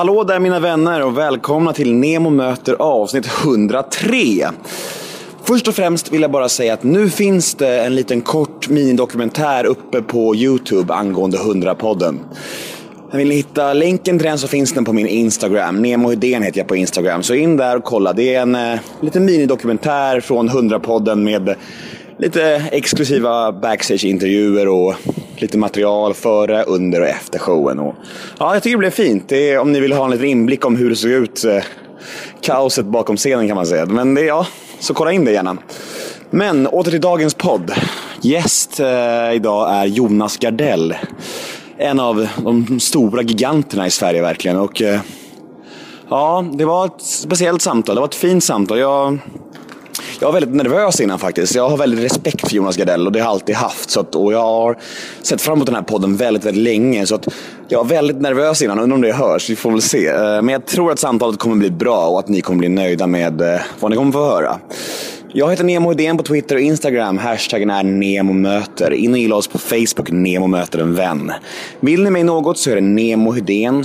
Hallå där mina vänner och välkomna till Nemo möter avsnitt 103. Först och främst vill jag bara säga att nu finns det en liten kort minidokumentär uppe på Youtube angående 100-podden. Vill ni hitta länken till den så finns den på min Instagram. Nemo Hedén heter jag på Instagram. Så in där och kolla. Det är en eh, liten minidokumentär från 100-podden med lite exklusiva backstage-intervjuer och lite material före, under och efter showen. Och, ja, jag tycker det blev fint. Det är, om ni vill ha en liten inblick om hur det såg ut. Eh, kaoset bakom scenen kan man säga. Men det, ja, så kolla in det gärna. Men åter till dagens podd. Gäst eh, idag är Jonas Gardell. En av de stora giganterna i Sverige verkligen. Och, eh, ja, det var ett speciellt samtal. Det var ett fint samtal. Jag jag var väldigt nervös innan faktiskt. Jag har väldigt respekt för Jonas Gardell och det har jag alltid haft. Så att, och jag har sett fram emot den här podden väldigt, väldigt länge. Så att jag var väldigt nervös innan, undrar om det hörs. Vi får väl se. Eh, men jag tror att samtalet kommer bli bra och att ni kommer bli nöjda med eh, vad ni kommer få höra. Jag heter Nemo Idén på Twitter och Instagram. Hashtaggen är NEMOMÖTER. In och gilla oss på Facebook, Nemo möter en vän. Vill ni mig något så är det nemohedén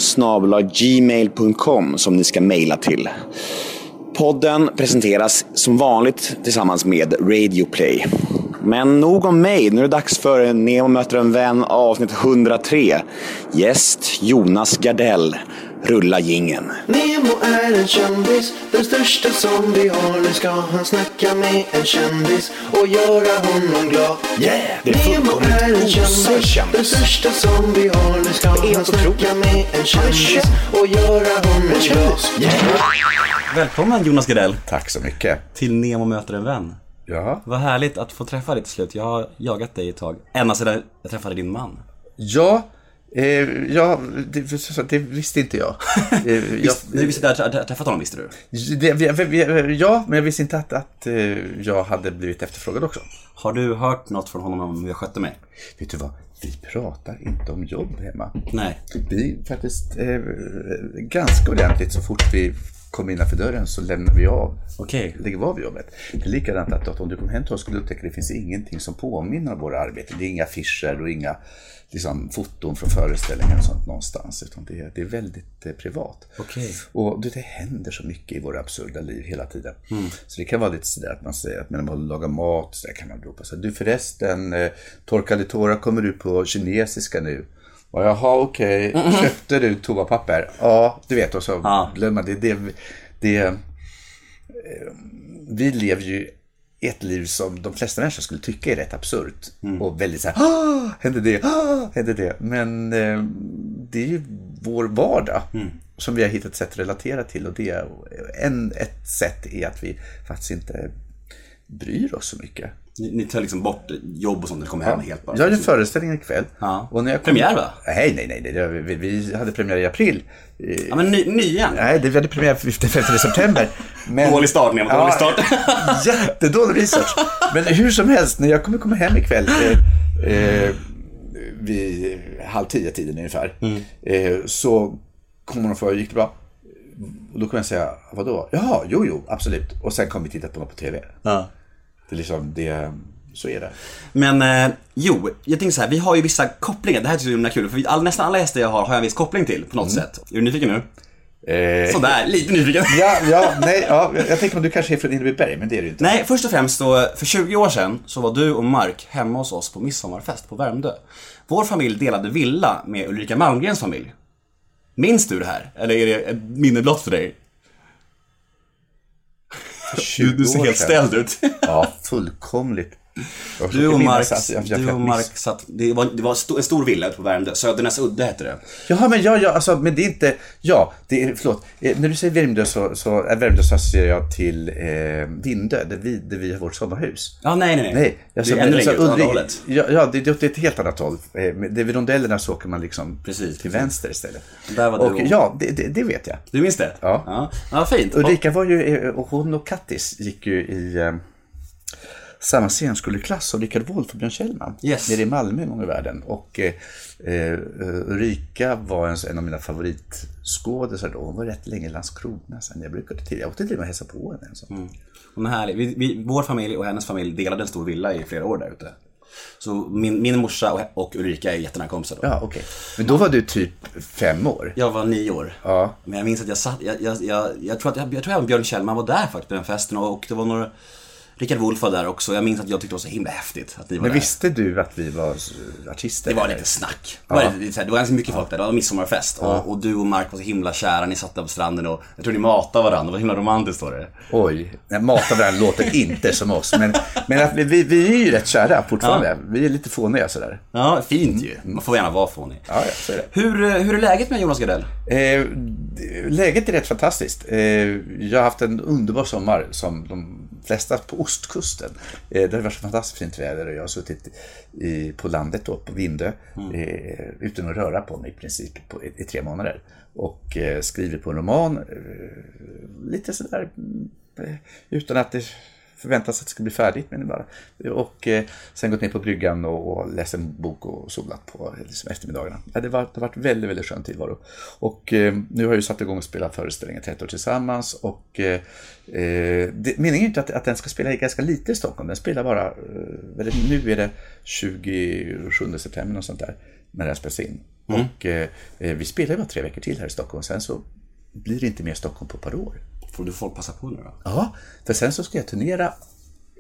gmail.com som ni ska mejla till. Podden presenteras som vanligt tillsammans med Radioplay. Men nog om mig, nu är det dags för Nemo möter en vän avsnitt 103. Gäst Jonas Gardell. Rulla gingen. Nemo är en kändis, den största som vi har. Nu ska han snacka med en kändis och göra honom glad. Yeah! Det är Nemo är en kändis, kändis. den största som vi har. Nu ska han snacka med en kändis och göra honom glad. Yeah! Välkommen Jonas Gardell Tack så mycket. till Nemo möter en vän. Ja, Vad härligt att få träffa dig till slut. Jag har jagat dig ett tag. Ända sedan jag träffade din man. ja, eh, ja det, det visste inte jag. Eh, jag vi visste att jag träffat honom visste du? det, ja, men jag visste inte att, att eh, jag hade blivit efterfrågad också. Har du hört något från honom om hur jag skötte mig? Vet du vad? Vi pratar inte om jobb hemma. Nej. Vi faktiskt eh, ganska ordentligt så fort vi kommer innanför dörren så lämnar vi av. Okej. Lägger vi av jobbet. Det är likadant att om du kommer hem till oss skulle du upptäcka att det finns ingenting som påminner om våra arbeten. Det är inga affischer och inga liksom, foton från föreställningar och sånt någonstans. Utan det är, det är väldigt eh, privat. Okej. Och du, det händer så mycket i våra absurda liv hela tiden. Mm. Så det kan vara lite sådär att man säger att när man lagar mat så där kan man ropa så här, Du förresten, eh, torkade tårar kommer du på kinesiska nu? Och jaha, okej. Köpte du toapapper? Ja, du vet. Och så Ja. glömmer det. det, det eh, vi lever ju ett liv som de flesta människor skulle tycka är rätt absurt. Och väldigt så här, hände det, ah, hände det. Men eh, det är ju vår vardag. Som vi har hittat sätt att relatera till. Och det är, en, ett sätt är att vi faktiskt inte bryr oss så mycket. Ni, ni tar liksom bort jobb och sånt när ni kommer hem helt bara. Jag hade en föreställning ikväll. Ja. Och när jag kom... Premiär, va? Nej, nej, nej. nej. Vi, vi hade premiär i april. Ja men ny. Nej, det vi hade premiär den 15 september. Men... Dålig start, Nemo, dålig start. jättedålig research. Men hur som helst, när jag kommer komma hem ikväll eh, eh, vid halv tio tiden ungefär. Mm. Eh, så kommer och frågar, gick det bra? Och då kommer jag säga, vadå? Jaha, jo, jo, absolut. Och sen kommer vi titta på något på TV. Ja. Det är liksom, det, så är det. Men eh, jo, jag tänkte så här, vi har ju vissa kopplingar. Det här tycker jag är himla kul. För vi, all, nästan alla gäster jag har har jag en viss koppling till på något sätt. Är du nyfiken nu? Eh, Sådär, lite nyfiken. ja, ja, nej, ja, jag tänker om du kanske är från Enebyberg, men det är du inte. Nej, först och främst så, för 20 år sedan så var du och Mark hemma hos oss på midsommarfest på Värmdö. Vår familj delade villa med Ulrika Malmgrens familj. Minns du det här? Eller är det ett minne blott för dig? Du, du ser helt ställd ut. Ja, fullkomligt. Du och Mark, att jag- jag- du och Mark satt, det var, det var en stor villa ute på Värmdö, Södernäs udde hette det. Jaha, men ja, ja, alltså, men det är inte, ja, det är, förlåt. Eh, när du säger Värmdö så, så, äh, Värmdö så associerar jag till eh, Vindö, där vi, där vi har vårt sommarhus. Ja, nej, nej, nej. Nej, det är ännu längre åt andra hållet. Ja, ja det, det är ett helt annat håll. Eh, Det är vid rondellerna så åker man liksom Precis, till vänster istället. Där var du och, och- Ja, det, det, det vet jag. Du minns det? Ja. Ja, ja fint. Ulrika var ju, eh, och hon och Kattis gick ju i eh, samma scenskoleklass som Rickard Wolff och Björn Kjellman. Yes. Nere i Malmö en gång i världen. Och eh, eh, Ulrika var en, en av mina favoritskådisar då. Hon var rätt länge i Landskrona sen. Jag brukade till, jag åkte till och med och hälsade på henne. Så. hon är härlig. Vi, vi, vår familj och hennes familj delade en stor villa i flera år där ute. Så min, min morsa och, och Ulrika är jättenära kompisar då. Ja, okej. Men då var du typ fem år? Jag var nio år. Ja. Men jag minns att jag satt, jag, jag, jag, jag tror att jag, jag tror även Björn Kjellman var där faktiskt på den festen och, och det var några Rickard Wolff var där också. Jag minns att jag tyckte det var så himla häftigt att ni var Men där. visste du att vi var artister? Det var lite snack. Det var, lite, det var ganska mycket folk där. Det var midsommarfest. Och, och du och Mark var så himla kära. Ni satt där på stranden och jag tror ni matade varandra. Det var himla romantiskt var det. Oj, nej, mata varandra låter inte som oss. Men, men att vi, vi, vi är ju rätt kära fortfarande. Vi är lite fåniga sådär. Ja, fint ju. Man får gärna vara fånig. Ja, ja, så är det. Hur, eh, hur är läget med Jonas Gardell? Eh, läget är rätt fantastiskt. Eh, jag har haft en underbar sommar som de flesta på ostkusten. Eh, det har varit så fantastiskt fint väder och jag har suttit i, på landet då, på Vindö, eh, utan att röra på mig i princip på, i, i tre månader. Och eh, skrivit på en roman, eh, lite sådär, mm, eh, utan att det förväntas att det ska bli färdigt. Men det bara. Och eh, sen gått ner på bryggan och, och läst en bok och solat på liksom, eftermiddagarna. Ja, det, var, det har varit väldigt, väldigt skön tillvaro. Och eh, nu har jag ju satt igång och spelat föreställningen 30 år tillsammans. Och eh, eh, det, meningen är inte att, att den ska spela ganska lite i Stockholm. Den spelar bara, eh, eller nu är det 27 september och sånt där, när här spelas in. Och eh, eh, vi spelar ju bara tre veckor till här i Stockholm. Sen så blir det inte mer Stockholm på ett par år. Får du folk passa på nu då? Ja, för sen så ska jag turnera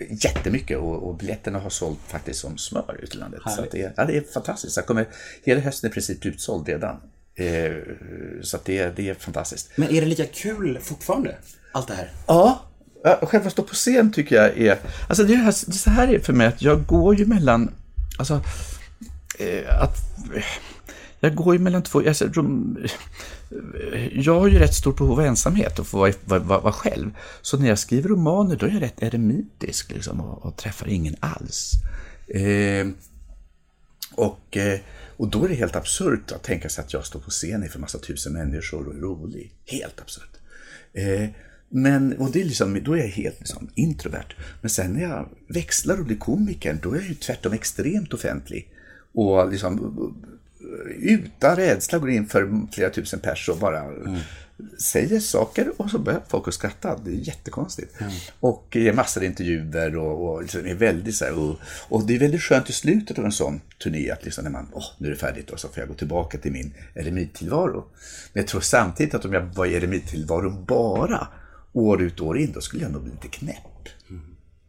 jättemycket och, och biljetterna har sålt faktiskt som smör ute i landet. Så att det, är- ja, det är fantastiskt. Jag kommer, hela hösten är i princip utsåld redan. Eh, så det, det är fantastiskt. Men är det lika kul fortfarande? Allt det här? Ja, själva stå på scen tycker jag är... Alltså det är, det är så här är för mig att jag går ju mellan... Alltså, eh, att... Jag går ju mellan två... Alltså, de, jag har ju rätt stort behov av ensamhet och få vara, vara, vara, själv. Så när jag skriver romaner då är jag rätt eremitisk liksom, och, och träffar ingen alls. Eh, och, eh, och då är det helt absurt att tänka sig att jag står på scen inför massa tusen människor och är rolig. Helt absurt. Eh, men, och det är liksom, då är jag helt liksom, introvert. Men sen när jag växlar och blir komiker, då är jag ju tvärtom extremt offentlig. Och liksom utan rädsla går in för flera tusen pers och bara säger saker och så börjar folk att skratta. Det är jättekonstigt. Och ger massor av intervjuer och, och liksom är väldigt så här, och, och det är väldigt skönt i slutet av en sån turné att liksom när man, åh, nu är det färdigt och så får jag gå tillbaka till min eremittillvaro. Men jag tror samtidigt att om jag var i eremittillvaron bara år ut och år in, då skulle jag nog bli lite knäpp.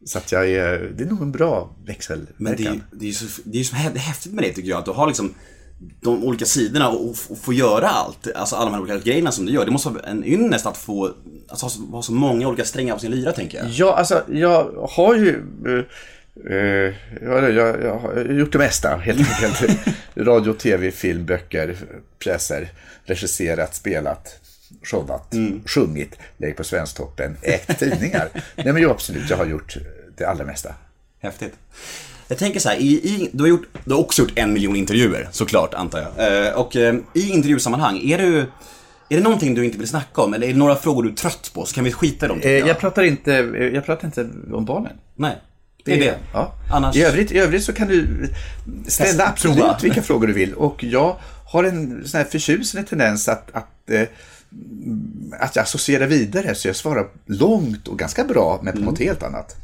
Så att jag är, det är nog en bra växelverkan. Men det är ju det är så, det är så hä- häftigt med det tycker jag, att du har liksom de olika sidorna och, och, få göra allt, alltså alla de här olika grejerna som du gör. Det måste vara en ynnest att få, alltså ha så, många olika strängar på sin lyra tänker jag. Ja, alltså jag har ju... ja, jag, jag har gjort det mesta helt enkelt. Radio, tv, film, böcker, pjäser, regisserat, spelat, showat, sjungit, lägg på Svensktoppen, ägt tidningar. Nej men jo, absolut, jag har gjort det allra mesta. Häftigt. Jag tänker så här, i, i, du, har gjort, du har också gjort en miljon intervjuer, såklart antar jag. Eh, och eh, i intervjusammanhang, är du, är det någonting du inte vill snacka om? Eller är det några frågor du är trött på? Så kan vi skita i dem. Eh, jag. jag, pratar inte, eh, jag pratar inte om barnen. Nej, det är det. Ja. Annars... I, övrigt, I övrigt så kan du ställa absolut prova. vilka frågor du vill. Och jag har en sån här förtjusande tendens att, att, eh, att jag associerar vidare. Så jag svarar långt och ganska bra, men på Mm. något helt annat.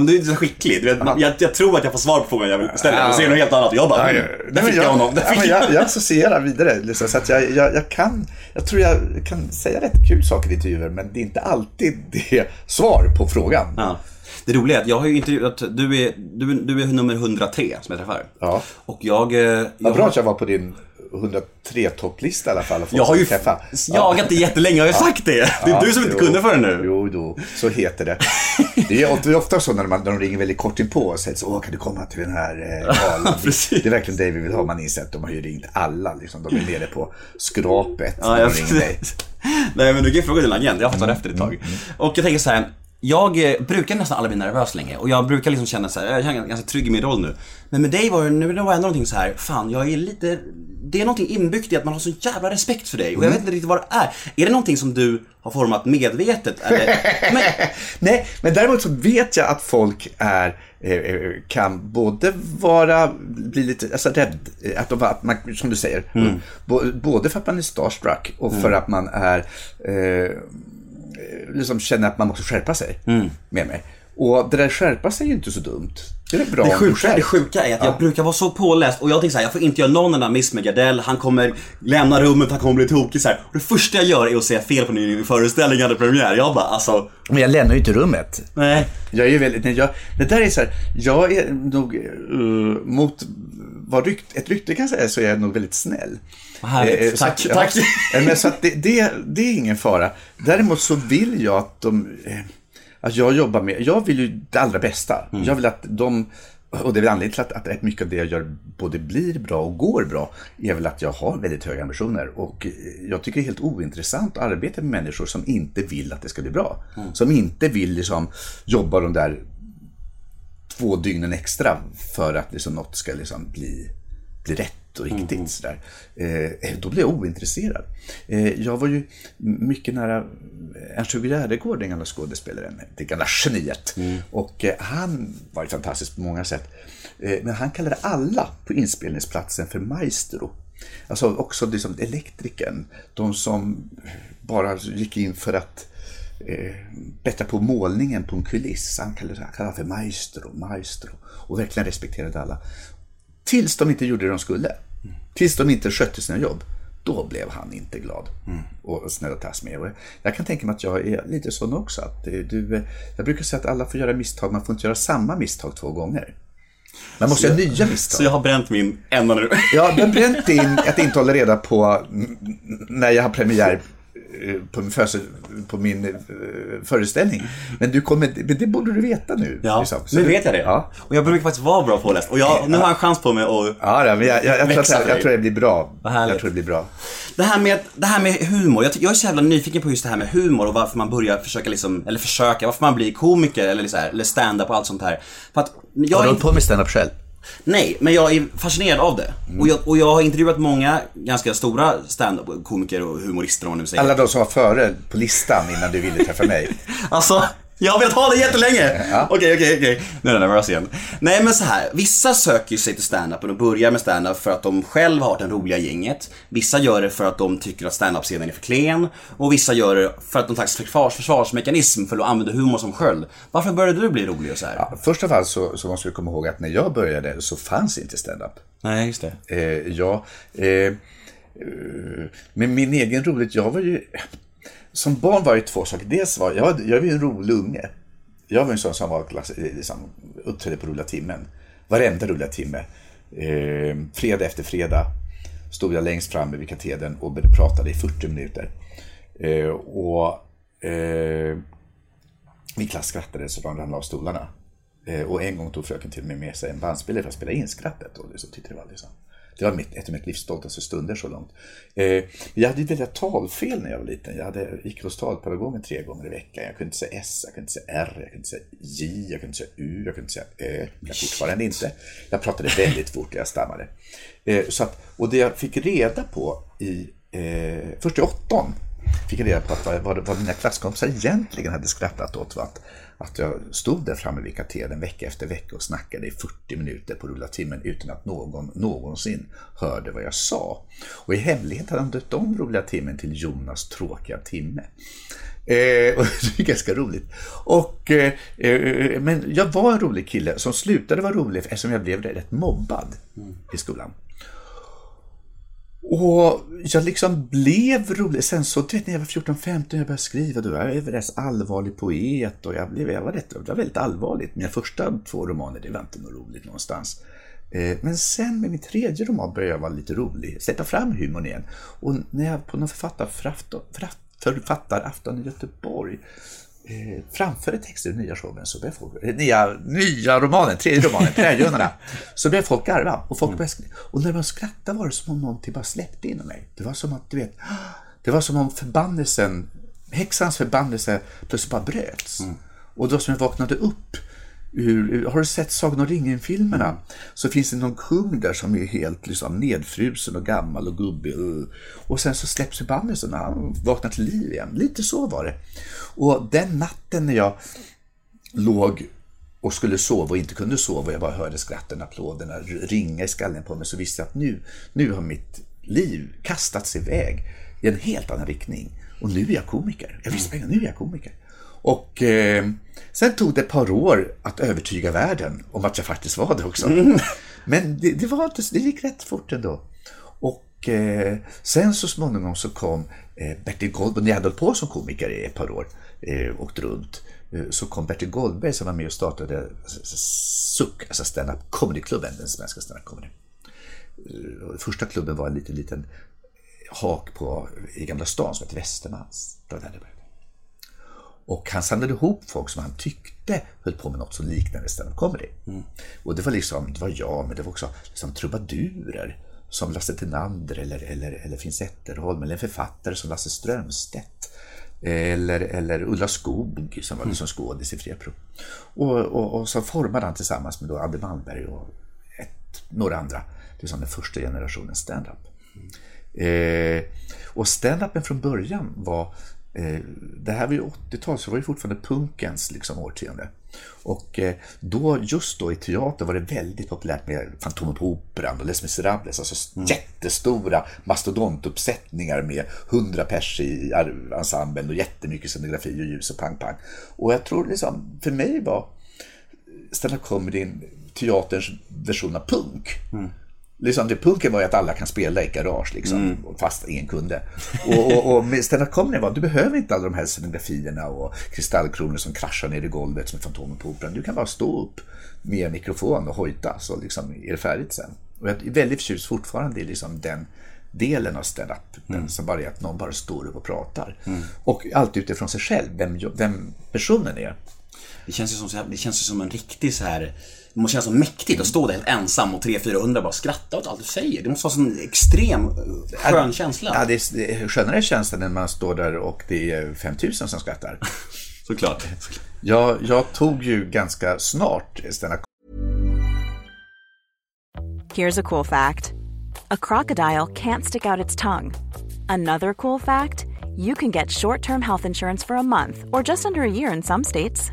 Om du är inte så skicklig. Du vet, jag, jag tror att jag får svar på frågan jag vill ställa. Och så är det något helt annat. Och jag bara, mm, där fick men jag honom. Där fick men jag. jag, jag associerar vidare. Liksom, så att jag, jag, jag, kan, jag tror jag kan säga rätt kul saker i intervjuer, men det är inte alltid det svar på frågan. Ja. Det roliga är att jag har ju intervjuat, du är, du, du är nummer 103 som jag träffar. Ja. Och jag... eh, jag Vad bra har- att jag var på din 103-topplista i alla fall. Jag har ju träffa. jagat det jättelänge, jag har ju sagt det. Det är Ja, du som inte jo. kunde förrän nu. Jo, då, så heter det. Det är ofta- så när, man, när de ringer väldigt kort inpå och säger så, Åh, kan du komma till den här eh, det är verkligen det vi vill ha. Man inser att de har ju ringt alla. Liksom. De är nere på skrapet Ja, jag de. Nej men du kan ju fråga din agent, jag har fått Mm, efter ett tag. Och jag tänker så här. Jag eh, brukar nästan aldrig bli nervös länge och jag brukar liksom känna så här, jag känner mig ganska trygg i min roll nu. Men med dig var det, nu det var ändå någonting så här, fan jag är lite, det är någonting inbyggt i att man har så jävla respekt för dig och jag Mm. vet inte riktigt vad det är. Är det någonting som du har format medvetet eller? Men, Nej, men däremot så vet jag att folk är eh, eh, kan både vara, bli lite, alltså rädd, att, de, att man, som du säger, bo- både för att man är starstruck och för att man är, eh, liksom känner att man måste skärpa sig med mig. Och det där skärpa sig är ju inte så dumt. Det är bra Det sjuka, det sjuka är att jag brukar vara så påläst och jag tänker såhär, jag får inte göra någon enda miss med Gardell, han kommer lämna rummet, han kommer bli tokig så här. Och det första jag gör är att säga fel på en föreställning hade premiär. Jag bara alltså, Men jag lämnar ju inte rummet. nej. Jag är ju väldigt, nej, jag, det där är så här, jag är nog uh, mot vad rykt, ett rykte kan säga så är jag nog väldigt snäll. Härligt. Eh, så Tack, tack. Ja, men så det, det, det är ingen fara. Däremot så vill jag att de, eh, att jag jobbar med, jag vill ju det allra bästa. Mm. Jag vill att de, och det är väl anledningen till att, att mycket av det jag gör både blir bra och går bra, är väl att jag har väldigt höga ambitioner. Och eh, jag tycker det är helt ointressant att arbeta med människor som inte vill att det ska bli bra. Mm. Som inte vill liksom jobba de där två dygnen extra för att liksom något ska liksom bli, bli rätt och riktigt. Sådär. Eh, då blir jag ointresserad. Eh, jag var ju mycket nära Ernst-Hugo Järegård, den gamla skådespelaren, det gamla geniet. Och eh, han var ju fantastisk på många sätt. Eh, men han kallade alla på inspelningsplatsen för maestro. Alltså också liksom elektrikern, de som bara gick in för att eh, bättra på målningen på en kuliss. Han kallade han kallade för maestro, maestro. Och verkligen respekterade alla. Tills de inte gjorde det de skulle. Tills de inte skötte sina jobb. Då blev han inte glad och snäll. Och jag kan tänka mig att jag är lite sån också. Att eh, du, eh, jag brukar säga att alla får göra misstag, man får inte göra samma misstag två gånger. Man måste göra nya misstag. Så jag har bränt min ända nu. Ja, du har bränt in att inte hålla reda på mm, när jag har premiär på min, födelse, på min eh, föreställning. Men, du kommer, men det borde du veta nu. Ja, liksom. Nu vet jag det. Ja, Och jag brukar faktiskt vara bra påläst. Och jag, nu har jag en chans på mig att... ja men jag, jag, jag, tror att, jag, jag tror det blir bra. Jag tror det blir bra. Det här med, det här med humor, jag, jag är så jävla nyfiken på just det här med humor och varför man börjar försöka liksom, eller försöka, varför man blir komiker eller, så här, eller stand-up och allt sånt här. För att jag Har du hållit på med stand-up själv? Nej, men jag är fascinerad av det. Mm. Och, jag, och jag har intervjuat många ganska stora stand-up komiker och humorister om man nu säger. Alla de som var före på listan innan du ville träffa mig. Alltså, jag har velat ha det jättelänge! Okej, okej, okej. Nu är jag nervös igen. Nej men så här, vissa söker ju sig till stand-upen och börjar med stand-up för att de själva har det roliga gänget. Vissa gör det för att de tycker att stand-up-scenen är för klen. Och vissa gör det för att de slags försvars, försvarsmekanism för att använda humor som sköld. Varför började du bli rolig och så här? Ja, först av allt så, så måste vi komma ihåg att när jag började så fanns inte stand-up. Nej, just det. Eh, ja, eh, eh, men min egen roligt, jag var ju... Som barn var det två saker. Dels var jag, jag var ju en rolig unge. Jag var en sån som var klass, eh, liksom, uppträdde på rulla timmen. Varenda rulla timme. Eh, fredag efter fredag stod jag längst fram vid katedern och pratade i 40 minuter. Eh, och eh, min klass skrattade så de ramlade av stolarna. Eh, och en gång tog fröken till och med med sig en bandspelare för att spela in skrattet. Och det, så tyckte det, var liksom, det var mitt, ett av mitt livs stoltaste stunder så långt. Eh, jag hade ju väldigt talfel när jag var liten. Jag hade, gick hos talpedagogen tre gånger i veckan. Jag kunde inte säga S, jag kunde inte säga R, jag kunde inte säga J, jag kunde inte säga U, jag kunde inte säga Ö. Jag fortfarande inte. Jag pratade väldigt fort jag stammade. Eh, så att, och det jag fick reda på i, eh, först i åtton fick jag reda på att vad, vad, vad mina klasskompisar egentligen hade skrattat åt var att, att jag stod där framme vid katedern vecka efter vecka och snackade i 40 minuter på rullatimmen utan att någon någonsin hörde vad jag sa. Och i hemlighet hade han döpt om roliga timmen till Jonas tråkiga timme. Eh, och det är ganska roligt. Och, eh, eh, men jag var en rolig kille som slutade vara rolig eftersom jag blev rätt mobbad i skolan. Och jag liksom blev rolig. Sen så, du vet, när jag var 14-15 jag började skriva, då var jag rätt allvarlig poet och jag, blev, jag var rätt, det var väldigt allvarligt. Mina första två romaner, det var inte något roligt någonstans. Eh, men sen med min tredje roman började jag vara lite rolig, släppa fram humorn igen. Och när jag på någon författarafton, författarafton i Göteborg eh, framförde texter i nya showen, så började folk, eh, nya, nya romanen, tredje romanen, Trädjunnarna, så började folk garva och folk började, skri- och när man skrattade var det som om någonting bara släppte inom mig. Det var som att, du vet, det var som om förbannelsen, häxans förbannelse plötsligt bara bröts. Och då som jag vaknade upp ur, har du sett Sagan om ringen-filmerna? Så finns det någon kung där som är helt liksom, nedfrusen och gammal och gubbig. Och sen så släpps förbannelsen och han vaknar till liv igen. Lite så var det. Och den natten när jag låg och skulle sova och inte kunde sova och jag bara hörde skratten, applåderna ringa i skallen på mig så visste jag att nu, nu har mitt liv kastats iväg i en helt annan riktning. Och nu är jag komiker. Jag visste mm. nu är jag komiker. Och eh, sen tog det ett par år att övertyga världen om att jag faktiskt var det också. Mm. Men det, det, var inte, det gick rätt fort ändå. Och eh, sen så småningom så kom eh, Bertil när jag hade hållit på som komiker i ett par år, åkt runt, eh, så kom Bertil Goldberg som var med och startade SUK, alltså Stand-Up Comedy-klubben, den svenska stand-up comedy. Eh, första klubben var en liten, liten hak på, i Gamla stan som hette Västermans. Det var där det började. Och han samlade ihop folk som han tyckte höll på med något som liknade stand-up comedy. Mm. Och det var liksom, det var jag, men det var också liksom trubadurer som Lasse Tenander eller, eller, eller Finn Zetterholm eller en författare som Lasse Strömstedt. Eller, eller Ulla Skog som var liksom skådis i Fria och, och, och så formade han tillsammans med då Abbe Malmberg och ett, några andra liksom den första generationens stand-up. Mm. Eh, och stand-upen från början var det här var ju 80-tal, så var det fortfarande punkens liksom, årtionde. Och eh, då, just då i teater var det väldigt populärt med Fantomen på Operan och Les Misérables, alltså mm. jättestora mastodontuppsättningar med hundra pers i ensemblen och jättemycket scenografi och ljus och pang-pang. Och jag tror liksom, för mig var stand-up comedy teaterns version av punk. Mm liksom, det punken var ju att alla kan spela i ett garage, liksom, mm. fast ingen kunde. Och, och, och med stand-up comedy var du behöver inte alla de här scenografierna och kristallkronor som kraschar ner i golvet som Fantomen på Operan. Du kan bara stå upp med mikrofon och hojta så liksom är det färdigt sen. Och jag är väldigt förtjust fortfarande i liksom den delen av stand-up, mm. som bara är att någon bara står upp och pratar. Mm. Och allt utifrån sig själv, vem, vem personen är. Det känns ju som, det känns ju som en riktig så här det måste kännas så mäktigt att stå där helt ensam och 300-400 bara skratta åt allt du säger. Det måste vara en extrem eh, skön känsla. Ja, det är, det är skönare känsla när man står där och det är 5000 som skrattar. Såklart. Jag, jag tog ju ganska snart stand Here's a cool fact. A crocodile can't stick out its tongue. Another cool fact. You can get short-term health insurance for a month or just under a year in some states.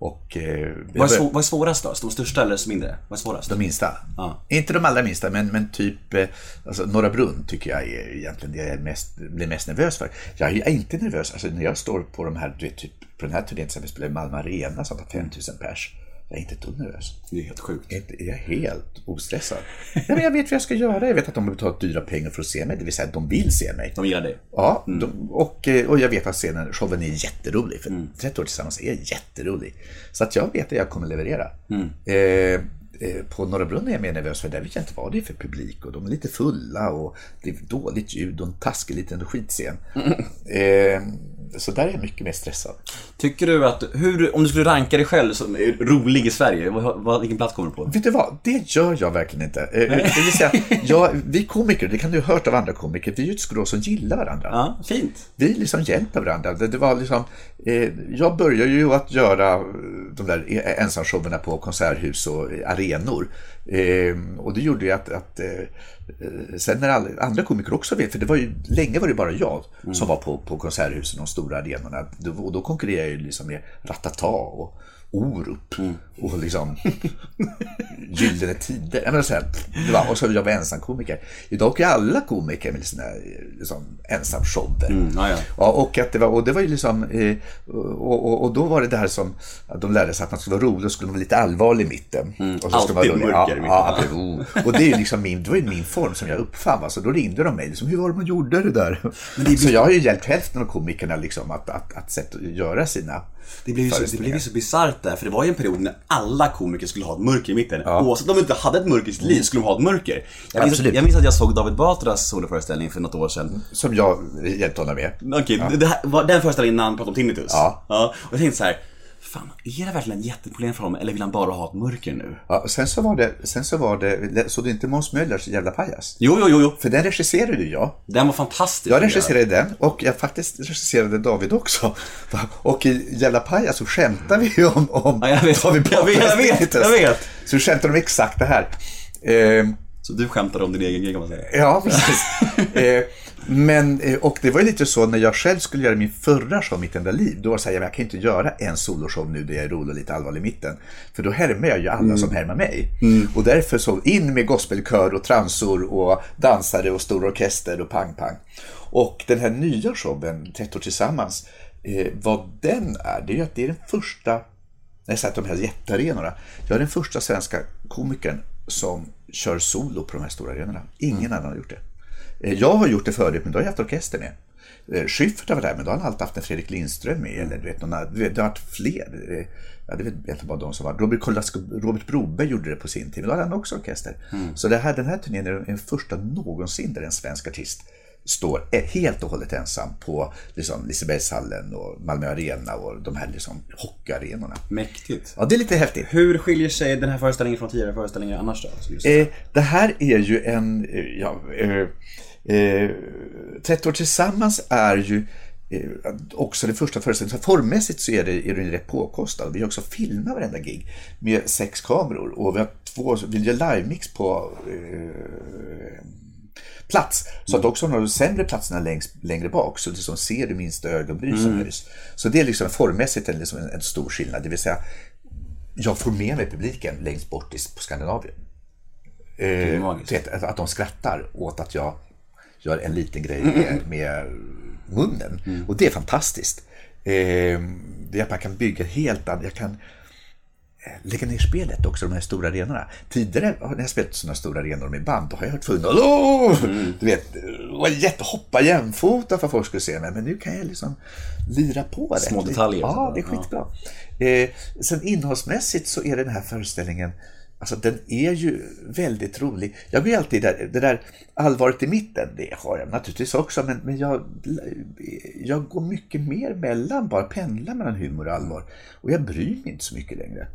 Och, eh, vad, är svår, vad är svårast då? De största eller mindre? Vad är svårast? De minsta. Ja. Inte de allra minsta, men, men typ eh, alltså, Norra Brunn tycker jag är egentligen det jag mest, blir mest nervös för. Jag är inte nervös, alltså, när jag står på de här, du vet, typ, på den här turnén vi spelar i Malmö Arena som har 5000 pers. Jag är inte ett dugg nervös. Det är helt sjukt. Jag är helt ostressad. ja, men jag vet vad jag ska göra. Jag vet att de har betalat dyra pengar för att se mig. Det vill säga att de vill se mig. De gillar dig? Ja, mm. de, och, eh, och jag vet att scenen, showen är jätterolig. För mm. 30 år tillsammans är jätterolig. Så att jag vet att jag kommer leverera. Mm. Eh, eh, på Norra Brunn är jag mer nervös för där vet jag inte vad det är för publik och de är lite fulla och det är dåligt ljud och en taskig liten skitscen. Mm. Eh, så där är jag mycket mer stressad. Tycker du att, hur, om du skulle ranka dig själv som rolig i Sverige, vad, vilken plats kommer du på? Vet du vad, det gör jag verkligen inte. Eh, det vill säga, jag, vi komiker, det kan du ha hört av andra komiker, vi är ju ett skrå som gillar varandra. Ja, fint. Vi liksom hjälper varandra. Det, det var liksom, eh, jag började ju att göra de där ensamshowerna på konserthus och arenor. Eh, och det gjorde ju att, att eh, sen när alla, andra komiker också vet, för det var ju, länge var det bara jag mm. som var på, på konserthusen, de stora arenorna. Och då konkurrerade jag ju liksom med Ratata och Orup mm. och liksom Gyllene Tider. Jag menar så här, det var, och så jag var ensamkomiker. Idag åker alla komiker med sina liksom, ensamshower. Mm, ja, ja. och, att det var, och det var ju liksom, eh, och, och, och, då var det det här som, de lärde sig att man skulle vara rolig och skulle vara lite allvarlig i mitten. Mm, och så alltid. Ja, i mitten. Ja, ja. Och det, är ju liksom min, det var ju min form som jag uppfann. Alltså, då ringde de mig, liksom, hur var det man gjorde det där? Det så jag har ju hjälpt hälften av komikerna liksom, att, att, att, att göra sina det blev ju så, det blev ju så bisarrt där, för det var ju en period när alla komiker skulle ha ett mörker i mitten. Ja. Oavsett om de inte hade ett mörker i sitt liv skulle de ha ett mörker. Jag minns, jag minns att jag såg David Batras soloföreställning för något år sedan. Som jag hjälpte honom med. Okej, okay, ja. den föreställningen när han pratade om tinnitus. Ja. ja. Och jag tänkte så här, Fan, är det verkligen ett jätteproblem för honom eller vill han bara ha ett mörker nu? Ja, sen så var det, sen så var det, såg du inte Måns Möllers Jävla pajas? Jo, jo, jo, jo. För den regisserade ju jag. Den var fantastisk. Jag regisserade den och jag faktiskt regisserade David också. Och i Jävla pajas så skämtar vi om, om Ja, jag vet. David Jag vet, jag vet, Batra. jag vet. Så skämtar de exakt det här. Eh, Så du skämtar om din egen grej kan man säga. Ja, precis. eh, men, eh, och det var ju lite så när jag själv skulle göra min förra show, Mitt enda liv, då var det så här, jag kan inte göra en soloshow nu där jag är rolig och lite allvarlig i mitten. För då härmar jag ju alla som härmar mig. Och därför så in med gospelkör och transor och dansare och stor orkester och pang-pang. Och den här nya showen, 30 år tillsammans, eh, vad den är, det är ju att det är den första när jag säger att de här jättearenorna. Jag är den första svenska komikern som kör solo på de här stora arenorna. Ingen annan har gjort det. Eh, Jag har gjort det förut, men då har jag haft orkester med. Eh, Schyffert har varit där, men då har han alltid haft en Fredrik Lindström med. Eller, du vet, någon, du vet, det har varit fler. Eh, Ja, det vet jag inte bara de som var. Robert, Robert Broberg gjorde det på sin tid, men då hade han också orkester. Så det här, den här turnén är den första någonsin där en svensk artist står eh, helt och hållet ensam på liksom, Lisebergshallen och Malmö Arena och de här liksom, hockeyarenorna. Mäktigt. Ja, det är lite häftigt. Hur skiljer sig den här föreställningen från tidigare föreställningar annars då? Eh, det här är ju en... eh, Ja, eh, eh, 30 år tillsammans är ju eh, också det första föreställningen. Så formmässigt så är det, är rätt påkostad. Vi har också filmat varenda gig med sex kameror och vi har två, vi gör live-mix på eh, plats. Så att också har de sämre platserna längst, längre bak så liksom ser du minsta ögonbryn som höjs. Så det är liksom formmässigt en, liksom en, en stor skillnad. Det vill säga, jag får med mig publiken längst bort i, på Skandinavien. Eh, att, att de skrattar åt att jag gör en liten grej med, med munnen. Och det är fantastiskt. Eh, det är att man kan bygga helt annat. Jag kan lägga ner spelet också, de här stora arenorna. Tidigare när jag spelat sådana stora arenor med band, då har jag hört tvungen att Du vet, det var jätte, hoppa jämfota för att folk skulle se mig. Men nu kan jag liksom lira på det. Små detaljer Ja, det är skitbra. Eh, sen innehållsmässigt så är den här föreställningen Alltså den är ju väldigt rolig. Jag ju alltid där, det där allvaret i mitten, det har jag naturligtvis också, men, men jag, jag går mycket mer mellan, bara pendlar mellan humor och allvar. Och jag bryr mig inte så mycket längre.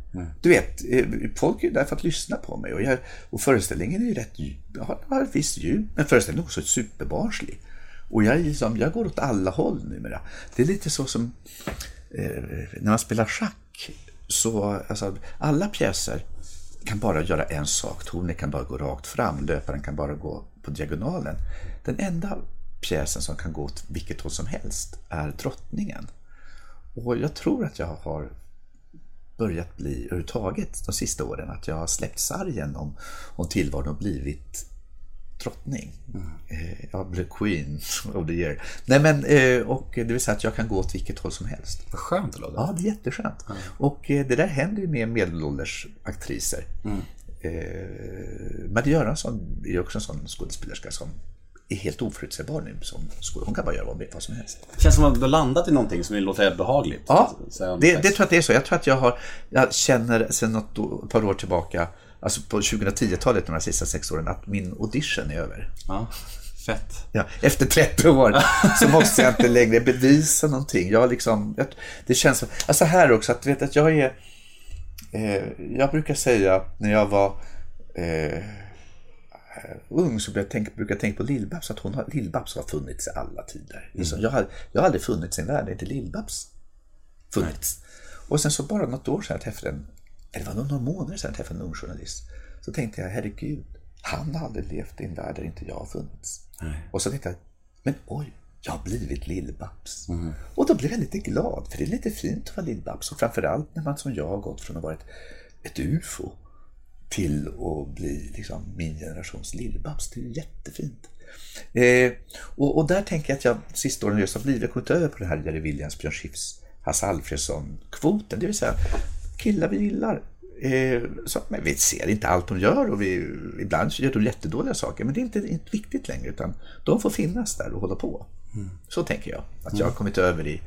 Du vet, eh, folk är ju där för att lyssna på mig och, jag, och föreställningen är ju rätt, har, har ett visst djup, men föreställningen är också superbarnslig. Och jag, liksom, jag går åt alla håll numera. Det är lite så som eh, när man spelar schack, så alltså, alla pjäser kan bara göra en sak. Tornet kan bara gå rakt fram, löparen kan bara gå på diagonalen. Den enda pjäsen som kan gå åt vilket håll som helst är drottningen. Och jag tror att jag har börjat bli överhuvudtaget de sista åren att jag har släppt sargen om, om tillvaron och blivit drottning. Eh, Jag blev Queen of the year. Nej men, eh, och det vill säga att jag kan gå åt vilket håll som helst. Vad skönt det låter. Ja, det är jätteskönt. Och eh, det där händer ju med medelålders aktriser. Eh, Madde Göransson är också en sån skådespelerska som är helt oförutsägbar nu. Som skåd- Hon kan bara göra vad, vad som helst. Det känns som att du har landat i någonting som låter behagligt. Ja, det, det tror jag att det är så. Jag tror att jag har, jag känner sedan något, ett par år tillbaka, alltså på 2010-talet, de här sista sex åren, att min audition är över. Ja, fett. Ja, efter 30 år så måste jag inte längre bevisa någonting. Jag liksom, jag, det känns som, alltså här också, att vet att jag är, eh, jag brukar säga att när jag var eh, ung så jag tänka, brukade jag tänka på Lill-Babs, att hon har, Lill-Babs har funnits i alla tider. Liksom, jag, har, jag har aldrig funnits i en värld där inte Lill-Babs funnits. Och sen så bara något år sedan träffade en, eller var det några månader sedan jag träffade en ung journalist, så tänkte jag, herregud, han har aldrig levt i en värld där inte jag har funnits. Och så tänkte jag, men oj, jag har blivit Lill-Babs. Och då blev jag lite glad, för det är lite fint att vara Lill-Babs. Och framförallt när man som jag har gått från att vara ett, ett UFO till att bli liksom min generations Lill-Babs. Det är jättefint. Eh, och, och där tänker jag att jag sista åren just har blivit, kommit över på det här Jerry Williams, Björn Skifs, Hasse Alfredson-kvoten. Det vill säga killar vi gillar. Eh, så, men vi ser inte allt de gör och vi, ibland gör de jättedåliga saker. Men det är inte, inte viktigt längre utan de får finnas där och hålla på. Så tänker jag att jag har kommit över i.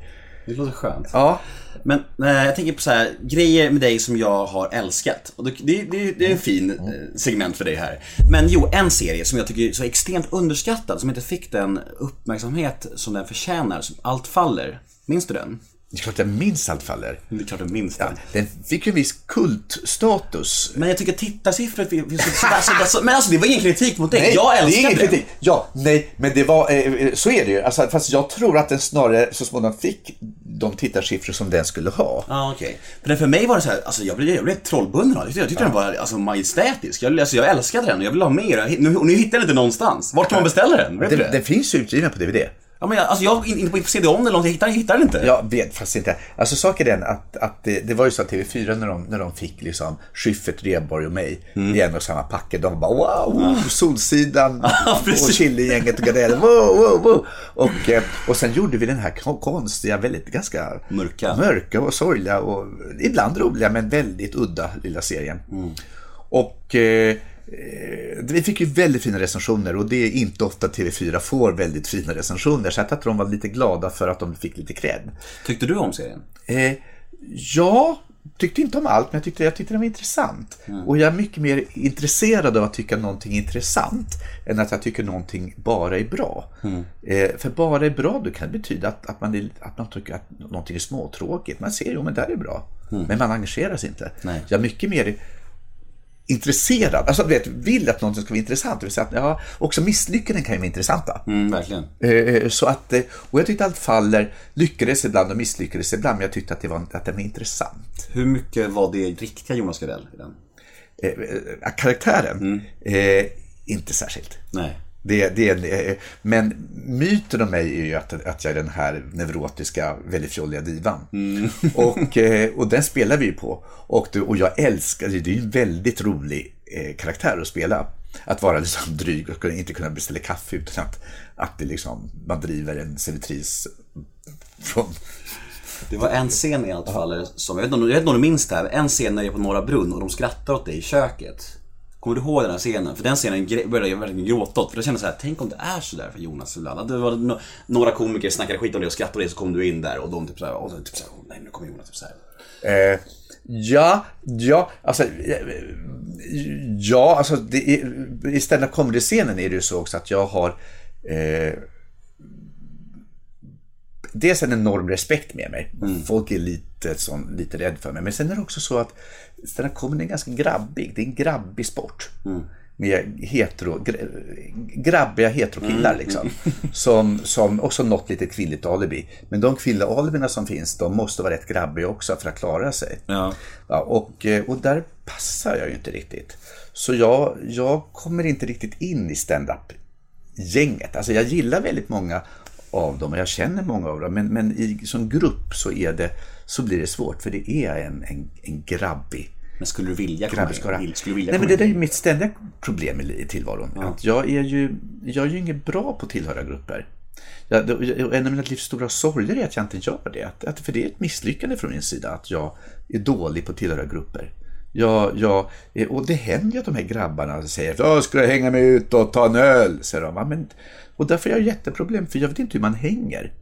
Det låter skönt. Ja, Men eh, jag tänker på så här, grejer med dig som jag har älskat. Och det, det, det, det är en fin eh, segment för dig här. Men jo, en serie som jag tycker är så extremt underskattad, som inte fick den uppmärksamhet som den förtjänar, som Allt faller. Minns du den? Det är klart jag minns allt faller. Det är klart du minns Ja, det. den fick ju en viss kultstatus. Men jag tycker tittarsiffror alltså, alltså, Men alltså det var ingen kritik mot dig. jag det är älskar ingen det. kritik. Ja, nej, men det var, eh, så är det ju. Alltså, fast jag tror att den snarare så småningom fick de tittarsiffror som den skulle ha. Ja, okej. För, för mig var det så här, alltså jag blev, jag blev trollbunden av det. Jag tyckte den var alltså, majestätisk. Jag, alltså, jag älskade den och jag ville ha mer. Nu, nu hittar jag den inte någonstans. Vart kan man beställa den? Vet Den, det? den finns ju utgiven på DVD. Ja, men jag, alltså, jag är inte på CD-ON eller något, jag hittar, jag hittar den inte. Jag vet fast inte. Alltså saken är den att, att det, det var ju så att TV4 när de, när de fick liksom Schyffert, Rheborg och mig i en och samma packe. De bara wow, wow Solsidan och. Chili-gänget och Gardell. Wow, wow, wow. Och, eh, och sen gjorde vi den här kon- konstiga, väldigt ganska Mörka. mörka och sorgliga och ibland roliga men väldigt udda lilla serien. Och eh, eh, vi fick ju väldigt fina recensioner och det är inte ofta TV4 får väldigt fina recensioner. Så jag tror att de var lite glada för att de fick lite cred. Tyckte du om serien? Eh, ja, tyckte inte om allt, men jag tyckte, jag tyckte den var intressant. Och jag är mycket mer intresserad av att tycka någonting är intressant än att jag tycker någonting bara är bra. Eh, för bara är bra, det kan betyda att, att, man, är, att man tycker att någonting är småtråkigt. Man ser, jo men det här är bra. Men man engagerar sig inte. Nej. Jag är mycket mer intresserad, alltså vet, vill att någonting ska vara intressant. Det vill säga att, ja, också misslyckanden kan ju vara intressanta. Mm, verkligen. Eh, Så att, eh, och jag tyckte allt faller lyckades ibland och misslyckades ibland, men jag tyckte att, det var, att den var intressant. Hur mycket var det riktiga Jonas Gardell i den? Eh, eh, karaktären, eh, inte särskilt. Nej. Det, det men myten om mig är ju att, att jag är den här neurotiska, väldigt fjolliga divan. Och, eh, och den spelar vi ju på. Och, och jag älskar det, är ju en väldigt rolig eh, karaktär att spela. Att vara liksom dryg och inte kunna beställa kaffe utan att, att det liksom, man driver en servitris från Det var en scen i alla fall, som, jag vet inte om jag vet inte om du minns det här, en scen när jag är på Norra Brunn och de skrattar åt dig i köket. Kommer du ihåg den här scenen? För den scenen började jag verkligen gråta åt. För jag kände så här, tänk om det är sådär för Jonas ibland. Det var no- några komiker snackade skit om det och skrattade åt det, så kom du in där och de typ såhär, och typ såhär, oh, nej nu kommer Jonas typ såhär. Eh, ja, ja, alltså, eh, ja, alltså det är, i stand-up comedy-scenen är det ju så också att jag har eh, dels en enorm respekt med mig. Folk är lite, sån, lite rädd för mig. Men sen är det också så att stand-up comedy är ganska grabbig. Det är en grabbig sport. Med hetero, gr- grabbiga heterokillar liksom. Som, som också nått lite kvinnligt alibi. Men de kvinnliga alibina som finns, de måste vara rätt grabbiga också för att klara sig. Ja. Ja, och, eh, och där passar jag ju inte riktigt. Så jag, jag kommer inte riktigt in i stand-up-gänget. Alltså jag gillar väldigt många av dem och jag känner många av dem. Men, men i, som grupp så, är det, så blir det svårt för det är en, en, en grabbig Men skulle du vilja komma grabbskara. in? Skulle du vilja Nej, men det där är in? ju mitt ständiga problem i, tillvaron. Att jag, är ju, jag är ju inget bra på att tillhöra grupper. Jag, en av mina livs stora sorger är att jag inte gör det. Att, att, för det är ett misslyckande från min sida att jag är dålig på att tillhöra grupper. Jag, jag, och det händer ju att de här grabbarna säger att ska du hänga med ut och ta en öl? Säger de. Ja, Men, och därför har jag jätteproblem, för jag vet inte hur man hänger.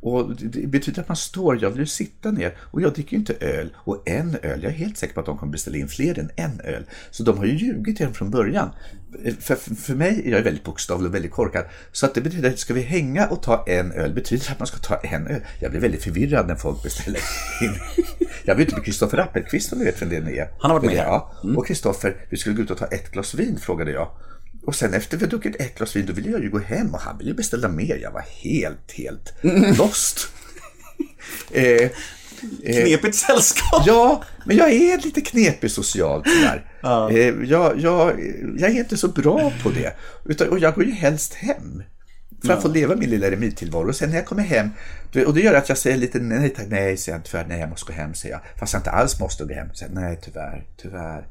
Och det betyder att man står, jag vill ju sitta ner och jag dricker ju inte öl. Och en öl, jag är helt säker på att de kommer beställa in fler än en öl. Så de har ju ljugit redan från början. För, för mig är jag väldigt bokstavlig och väldigt korkad. Så att det betyder att ska vi hänga och ta en öl, betyder det att man ska ta en öl. Jag blir väldigt förvirrad när folk beställer in. Jag vet inte med Kristoffer Appelqvist om du vet vem det är. Han har varit med. Ja, och Kristoffer, vi skulle gå ut och ta ett glas vin, frågade jag. Och sen efter vi druckit ett glas vin, då ville jag ju gå hem och han ville beställa mer. Jag var helt, helt lost. eh, eh, Knepigt sällskap. ja, men jag är lite knepig socialt sådär. Eh, jag, jag, jag är inte så bra på det. Utan, och jag går ju helst hem. För att få leva min lilla eremittillvaro. Och sen när jag kommer hem, och det gör att jag säger lite nej, tack, nej, säger jag tyvärr, nej, jag måste gå hem, säger jag. Fast jag inte alls måste gå hem. Säger, nej, tyvärr, tyvärr.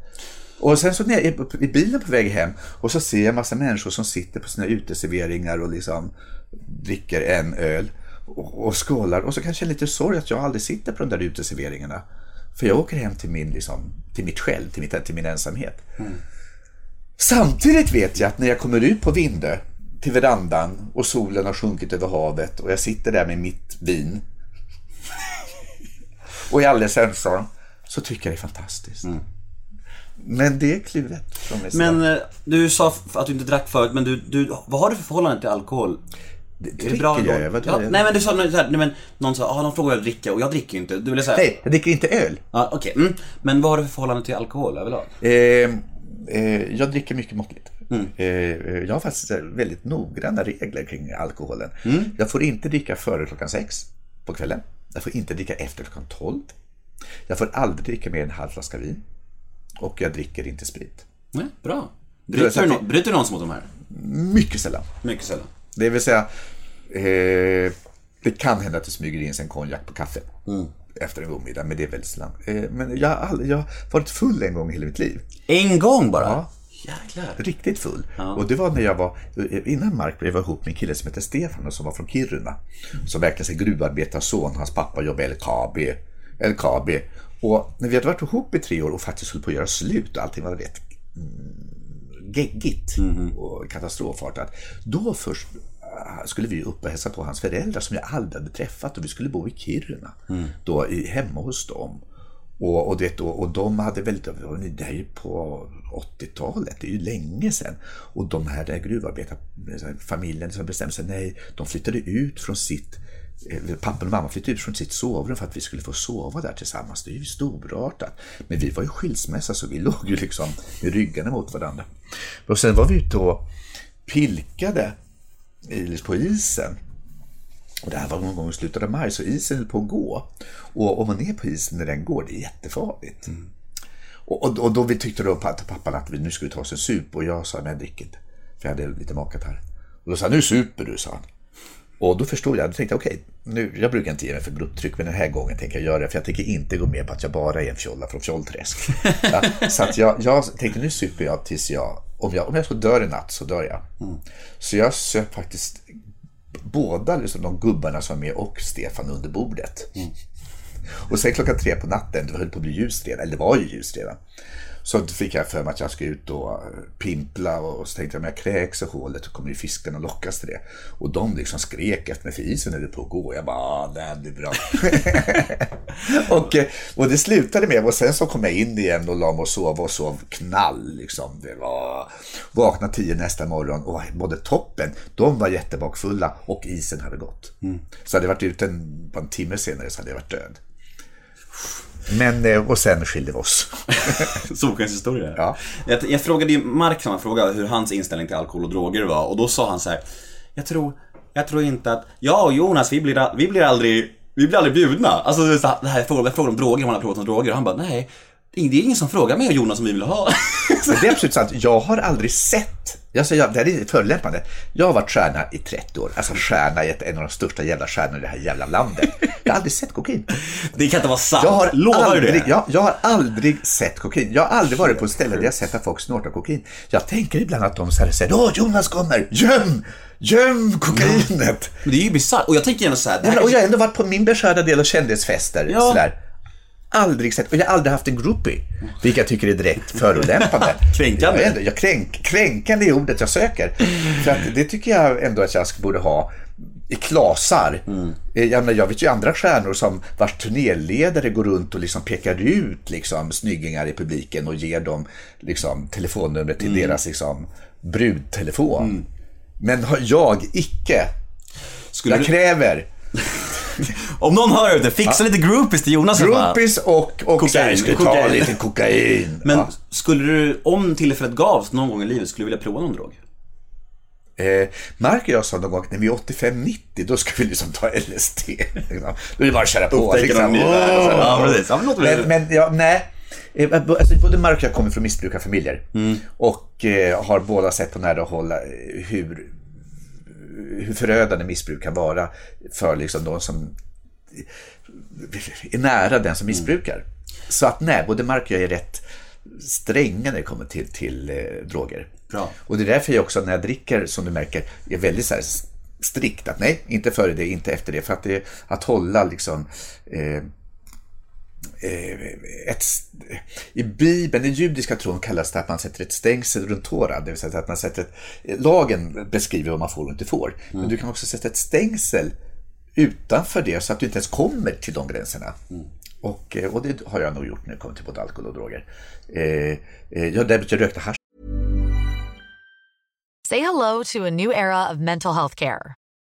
Och sen så när jag är i bilen på väg hem och så ser jag massa människor som sitter på sina uteserveringar och liksom dricker en öl och, och skålar. Och så kanske jag lite sorg att jag aldrig sitter på de där uteserveringarna. För jag åker hem till, min, liksom, till mitt själv, till, mitt, till min ensamhet. Samtidigt vet jag att när jag kommer ut på Vindö till verandan och solen har sjunkit över havet och jag sitter där med mitt vin och är alldeles ensam så tycker jag det är fantastiskt. Men det är kluvet. Men eh, du sa att du inte drack förut, men du, du, vad har du för förhållande till alkohol? Det Är dricker det bra jag. Vad ja, nej men du sa så här, nej, men någon sa, ah, de frågar vad jag dricker och jag dricker ju inte. Du ville säga, Nej, jag dricker inte öl. Ja, okej. Mm. Men vad har du för förhållande till alkohol överlag? Eh, eh, jag dricker mycket måttligt. Eh, eh, jag har faktiskt eh, väldigt noggranna regler kring alkoholen. Jag får inte dricka före klockan sex på kvällen. Jag får inte dricka efter klockan tolv. Jag får aldrig dricka mer än en halv flaska vin. Och jag dricker inte sprit. Nej, bra. Bryter du, nå- bryter du någonsin mot de här? Mycket sällan. Mycket sällan. Det vill säga, eh, det kan hända att det smyger in sig en konjak på kaffe efter en god middag, men det är väldigt sällan. Eh, men jag har, aldrig, jag har varit full en gång i hela mitt liv. En gång bara? Ja. Jäklar. Riktigt full. Och det var när jag var, innan Mark blev ihop med en kille som hette Stefan och som var från Kiruna. Som verkligen sig gruvarbetarson. Hans pappa jobbade i LKAB. LKAB. Och när vi hade varit ihop i tre år och faktiskt höll på att göra slut och allting var rätt mm, geggigt och katastrofartat. Då först äh, skulle vi upp och hälsa på hans föräldrar som jag aldrig hade träffat och vi skulle bo i Kiruna. Då i, hemma hos dem. Och, och, det, och, och de hade väldigt, det här är ju på 80-talet, det är ju länge sedan. Och de här gruvarbetarfamiljen som bestämde sig, nej, de flyttade ut från sitt Pappan och mamma flyttade ut från sitt sovrum för att vi skulle få sova där tillsammans. Det är ju storartat. Men vi var ju skilsmässa så vi låg ju liksom med ryggarna mot varandra. Och sen var vi ute och pilkade i- på isen. Och det här var någon gång i slutet av maj, så isen höll på att gå. Och om man är på isen när den går, det är jättefarligt. Och, och, och då vi tyckte då att pappan att vi nu skulle ta oss en sup och jag sa nej, jag dricker inte. För jag hade lite makat här. Och då sa han, nu super du, sa han. Och då förstod jag, då tänkte jag okej, nu, jag brukar inte ge mig för grupptryck, men den här gången tänker jag göra det, för jag tänker inte gå med på att jag bara är en fjolla från Fjollträsk. ja, så att jag, jag tänkte, nu super jag tills jag, om jag, om jag så dör i natt så dör jag. Så jag söp faktiskt båda liksom, de gubbarna som var med och Stefan under bordet. Och sen klockan tre på natten, det höll på att bli ljust redan, eller det var ju ljust redan. Så fick jag för mig att jag skulle ut och eh, pimpla och så tänkte jag om jag kräks i hålet så kommer ju fiskarna lockas till det. Och de liksom skrek efter mig för isen höll på att gå. Jag bara, ah, det här blir bra. och, eh, och det slutade med, och sen så kom jag in igen och la mig och sov och sov knall. Liksom. Det var, vakna tio nästa morgon och både toppen, de var jättebakfulla och isen hade gått. Så hade jag varit ute en, en timme senare så hade jag varit död. Men, eh, och sen skilde vi oss. Solskenshistoria. Ja. Jag, jag frågade ju Mark samma fråga, hur hans inställning till alkohol och droger var. Och då sa han så här. Jag tror, jag tror inte att, jag och Jonas, vi blir, vi blir aldrig, vi blir aldrig bjudna. Alltså det är så här- det här, jag frågade, jag frågade om droger, om han har provat om droger. Och han bara, nej. Det är ingen som frågar mig och Jonas om vi vill ha. Det är absolut sant. Jag har aldrig sett, jag säger, det här är förolämpande. Jag har varit stjärna i 30 år. Alltså stjärna i ett, en av de största jävla stjärnorna i det här jävla landet. Jag har aldrig sett kokain. Det kan inte vara sant. Jag har, Lovar du aldrig, det? jag, jag har aldrig sett kokain. Jag har aldrig varit på ett ställe där jag sett att folk snortar kokain. Jag tänker ibland att de säger Åh, Jonas kommer! Göm! Göm kokainet! Men det är ju bisarrt. Och jag tänker gärna så här, det Ja, och jag har ändå varit på min beskärda del av kändisfester. Ja. Sådär. Aldrig sett, och jag har aldrig haft en groupie. Vilket jag tycker är direkt förolämpande. Kränkande. Jag, jag kränk, kränkande är ordet jag söker. För att det tycker jag ändå att jag borde ha i klasar. Eh, Jag, menar, jag vet ju andra stjärnor som vars turnéledare går runt och liksom pekar ut liksom, snyggingar i publiken och ger dem liksom, telefonnumret till deras liksom, brudtelefon. Men har jag icke. Skulle Jag du, kräver om någon hör ute, fixa lite groupies till Jonas. Groupies och, och Kokain, vi ta lite kokain. Men Ja. skulle du, om tillfället gavs någon gång i livet, skulle du vilja prova någon drog? Eh, Mark och jag sa någon gång att när vi är 85-90 då ska vi liksom ta LSD. Liksom. Då är det bara att köra på. Upptäcka liksom. någon ny värld och så. Ja, precis. Ja, men men, men ja, nej. Eh, Alltså, både Mark och jag kommer från missbrukarfamiljer. Och eh, har båda sett på nära håll eh, hur, hur förödande missbruk kan vara för liksom de som är nära den som missbrukar. Så att nej, både Mark och jag är rätt stränga när det kommer till, till eh, droger. Bra. Och det är därför jag också när jag dricker, som du märker, är väldigt så här strikt. Att nej, inte före det, inte efter det. För att, det, att hålla liksom eh, ett, I Bibeln, den judiska tron kallas det att man sätter ett stängsel runt Tora. Det vill säga att man sätter ett, lagen beskriver vad man får och inte får. Men du kan också sätta ett stängsel utanför det så att du inte ens kommer till de gränserna. Och, eh, och det har jag nog gjort när det kommer till både alkohol och droger. Eh, eh, jag, däremot jag rökte hasch Say hello to a new era of mental health care.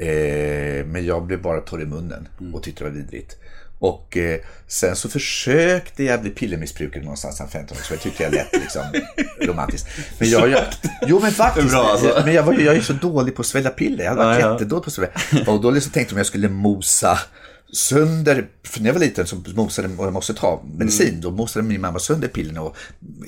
Eh, men jag blev bara torr i munnen och tyckte det var vidrigt. Och eh, sen så försökte jag bli pillermissbrukare någonstans när 15 år, så jag tyckte jag lät liksom romantiskt. Men jag, jag, jo men faktiskt, Bra, alltså. men jag, var, jag är så dålig på att svälja piller. Jag hade varit jättedålig på att svälja. Och då liksom tänkte de att jag skulle mosa sönder, för när jag var liten så mosade, och jag måste ta medicin, då mosade min mamma sönder pillerna och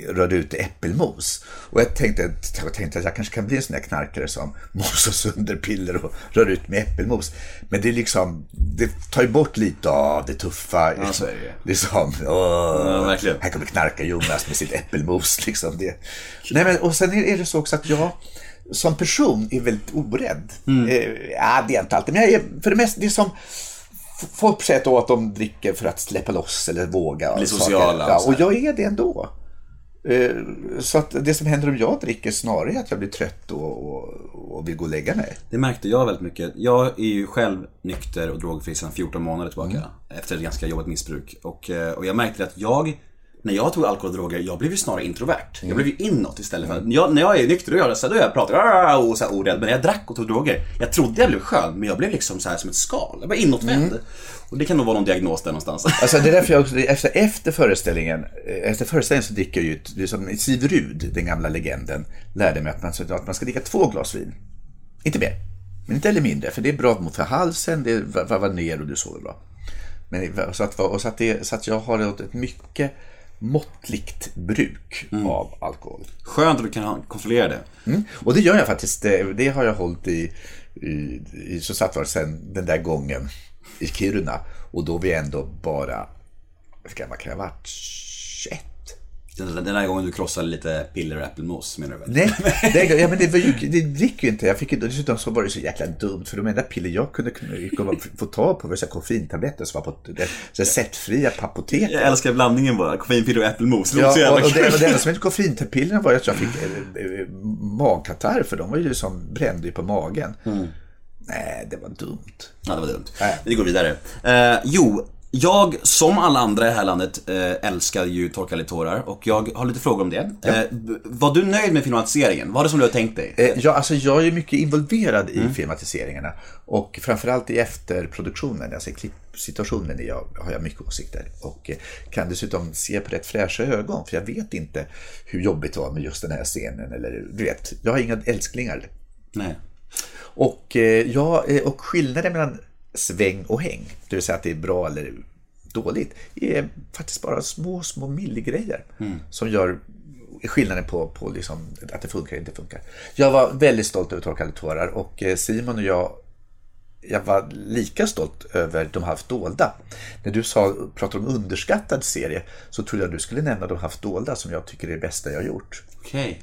rörde ut äppelmos. Och jag tänkte, jag tänkte att jag kanske kan bli en sån där knarkare som mosar sönder piller och rör ut med äppelmos. Men det är liksom, det tar ju bort lite av det tuffa. Ja, så är det. Liksom, åh, Ja, här kommer knarka Jonas med sitt äppelmos. Liksom det. Nej, men, och sen är är det så också att jag som person är väldigt orädd. Mm. Eh, ja, det är inte alltid, men jag är för det mesta, det är som Folk säger då att de dricker för att släppa loss eller våga. Bli sociala och Ja, och jag är det ändå. Eh, Så att det som händer om jag dricker snarare är att jag blir trött och, och, och vill gå och lägga mig. Det märkte jag väldigt mycket. Jag är ju själv nykter och drogfri sedan 14 månader tillbaka. Efter ett ganska jobbigt missbruk. Och, eh, och jag märkte att jag, när jag tog alkohol och droger, jag blev ju snarare introvert. Jag blev ju inåt istället för jag, När jag är nykter, då gör jag så här, då jag pratar "Ah", och så här orädd. Men när jag drack och tog droger, jag trodde jag blev skön, men jag blev liksom så här som ett skal. Jag var inåtvänd. Och det kan nog vara någon diagnos där någonstans. Alltså det är därför jag också, efter, efter föreställningen, efter föreställningen så dricker jag ju, det är som Siv Rud, den gamla legenden, lärde mig att man, att man ska dricka två glas vin. Inte mer, men inte heller mindre, för det är bra mot för halsen, det varvar ner och du sover bra. Men, så, att, och så, att det, så att jag har ett mycket måttligt bruk av alkohol. Skönt att du kan kontrollera det. Mm. Och det gör jag faktiskt. Det, det har jag hållit i, i, i så satt var sen den där gången i Kiruna. Och då vi ändå bara, jag ha varit? 21? Den, den där gången du krossade lite piller och äppelmos menar du väl? Nej, det, ja, men det, var ju, det dricker ju inte. Jag fick, dessutom så var det så jäkla dumt. För de enda piller jag kunde, få tag på var så här koffeintabletter som var på det- receptfria på apoteket. Jag älskar blandningen bara. Koffeinpiller och äppelmos. Det Ja, så jävla och, och, det, och det enda som hette koffeinpillerna var att jag fick eh, eh, magkatarr för de var ju som brände på magen. Nej, det var dumt. Ja, det var dumt. Nej. Vi går vidare. Eh, jo, jag som alla andra i det här landet eh, älskar ju Torka lite tårar och jag har lite frågor om det. Eh, b- var du nöjd med filmatiseringen? Var det som du har tänkt dig? Eh, ja, alltså jag är mycket involverad i filmatiseringarna och framförallt i efterproduktionen, alltså i klippsituationen är jag, har jag mycket åsikter och eh, kan dessutom se på rätt fräscha ögon för jag vet inte hur jobbigt det var med just den här scenen eller du vet, jag har inga älsklingar. Nej. Och, eh, ja, eh, och skillnaden mellan sväng och häng, det vill säga att det är bra eller dåligt, är faktiskt bara små, små milligrejer som gör skillnaden på, på liksom, att det funkar eller inte funkar. Jag var väldigt stolt över Torkade tårar och eh, Simon och jag jag var lika stolt över De halvt dolda. När du sa, pratade om underskattad serie så trodde jag du skulle nämna De halvt dolda som jag tycker är det bästa jag har gjort. Okej.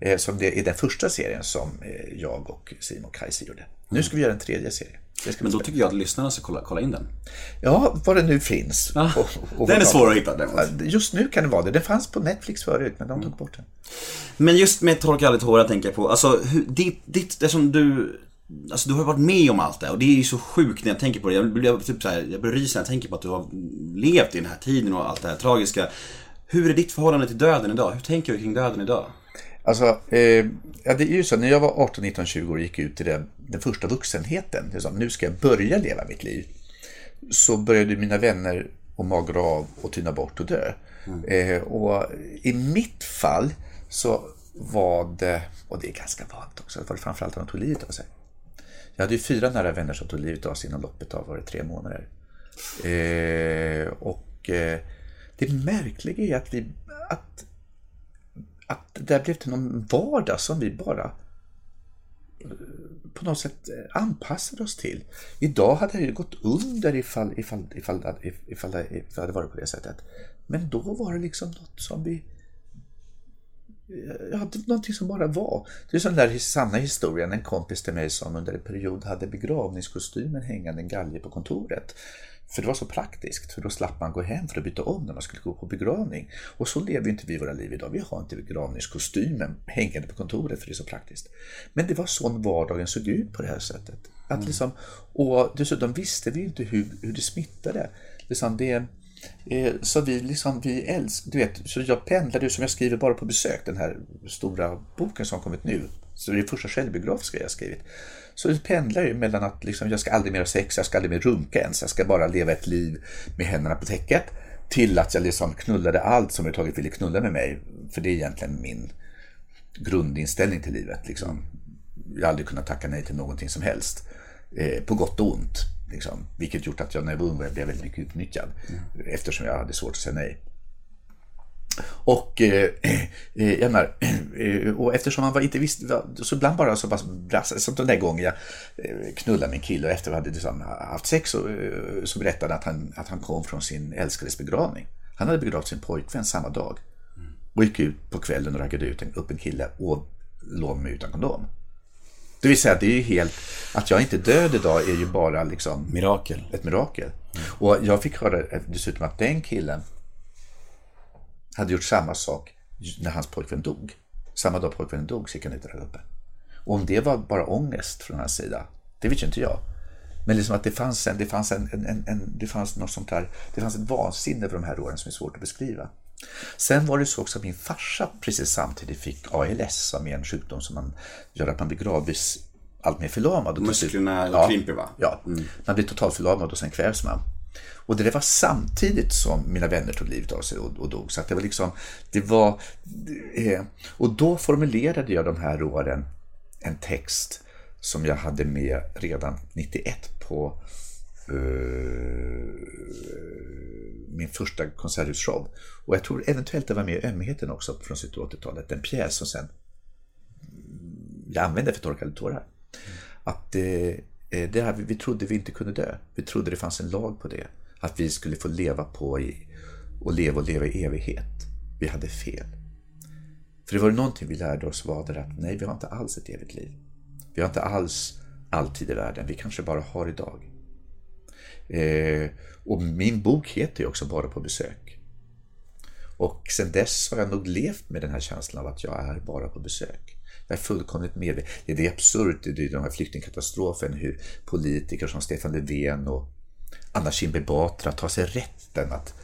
Eh, som det är den första serien som eh, jag och Simon Kaiser gjorde. Nu ska vi göra en tredje serie. Men då tycker jag att lyssnarna ska kolla, kolla in den. Ja, vad det nu finns. Ja, Och- och den är svår att hitta. Ja, Just nu kan det vara det. Den fanns på Netflix förut, men de tog bort den. Men just med Torka aldrig tårar tänker jag på, alltså hur, ditt, ditt, det som du Alltså du har varit med om allt det och det är ju så sjukt när jag tänker på det. Jag blir typ så här, jag blir rysa när jag tänker på att du har levt i den här tiden och allt det här tragiska. Hur är ditt förhållande till döden idag? Hur tänker du kring döden idag? Alltså, eh, ja, det är ju så, när jag var 18, 19, 20 år och gick ut i den, den första vuxenheten, så, nu ska jag börja leva mitt liv, så började mina vänner att magra av och tyna bort och dö. Eh, och i mitt fall så var det, och det är ganska vanligt också, var det framförallt de tog livet av sig. Jag hade ju fyra nära vänner som tog livet av sig inom loppet av var det, tre månader. Eh, och eh, det märkliga är att vi, att, att det där blev till någon vardag som vi bara Eh, på något sätt eh, anpassade oss till. Idag hade det gått under ifall, ifall, ifall, ifall, ifall, det, ifall det hade varit på det sättet. Men då var det liksom något som vi eh, Ja, någonting som bara var. Det är den där sanna historien, en kompis till mig som under en period hade begravningskostymen hängande en galge på kontoret. För det var så praktiskt, för då slapp man gå hem för att byta om när man skulle gå på begravning. Och så lever inte vi våra liv idag. Vi har inte begravningskostymen hängande på kontoret för det är så praktiskt. Men det var sån vardagen såg ut på det här sättet. Att liksom, och dessutom visste vi inte hur, hur det smittade. Liksom det, eh, så vi, liksom, vi älskar, du vet, så jag pendlade ju som jag skriver bara på besök, den här stora boken som kommit nu. Så det är första självbiografiska jag skrivit. Så det pendlar ju mellan att liksom, jag ska aldrig mer ha sex, jag ska aldrig mer runka ens, jag ska bara leva ett liv med händerna på täcket. Till att jag liksom knullade allt som överhuvudtaget ville knulla med mig. För det är egentligen min grundinställning till livet. Liksom. Jag har aldrig kunnat tacka nej till någonting som helst. Eh, på gott och ont. Liksom. Vilket gjort att jag när jag var ung blev väldigt mycket utnyttjad. Eftersom jag hade svårt att säga nej. Och, eh, eh, jag menar, eh, och eftersom man var inte visste, så ibland bara så pass brass, som den där gången jag eh, knullade min kille och efter vi hade liksom haft sex så, eh, så berättade han att han, att han kom från sin älskades begravning. Han hade begravt sin pojkvän samma dag. Och gick ut på kvällen och raggade ut en, upp en kille och låg med utan kondom. Det vill säga att det är ju helt, att jag inte är död idag är ju bara liksom Mirakel. ett mirakel. Och jag fick höra dessutom att den killen hade gjort samma sak när hans pojkvän dog. Samma dag pojkvännen dog så gick han ut där uppe. Och om det var bara ångest från hans sida, det vet ju inte jag. Men liksom att det fanns, en, det, fanns en, en, en, det fanns något sånt här, det fanns ett vansinne över de här åren som är svårt att beskriva. Sen var det så också att min farsa precis samtidigt fick ALS som är en sjukdom som man gör att man blir gradvis allt mer förlamad. Och Musklerna krymper, va? Ja, man blir totalt förlamad och sen kvävs man. Och det var samtidigt som mina vänner tog livet av sig och, och dog. Så att det var liksom, det var... Eh, och då formulerade jag de här åren en text som jag hade med redan 91 på eh, min första konserthusshow. Och jag tror eventuellt det var med i Ömheten också från slutet av 80-talet. En pjäs som sen jag använde för torkade tårar. Att eh, Eh, det här, vi trodde vi inte kunde dö. Vi trodde det fanns en lag på det. Att vi skulle få leva på i, och leva och leva i evighet. Vi hade fel. För det var någonting vi lärde oss var det att nej, vi har inte alls ett evigt liv. Vi har inte alls alltid i världen. Vi kanske bara har idag. Eh, och min bok heter ju också Bara på besök. Och sen dess har jag nog levt med den här känslan av att jag är bara på besök. Jag är fullkomligt medveten. Det är det absurt, det är den här flyktingkatastrofen, hur politiker som Stefan Löfven och Anna Kinberg Batra tar sig rätten att,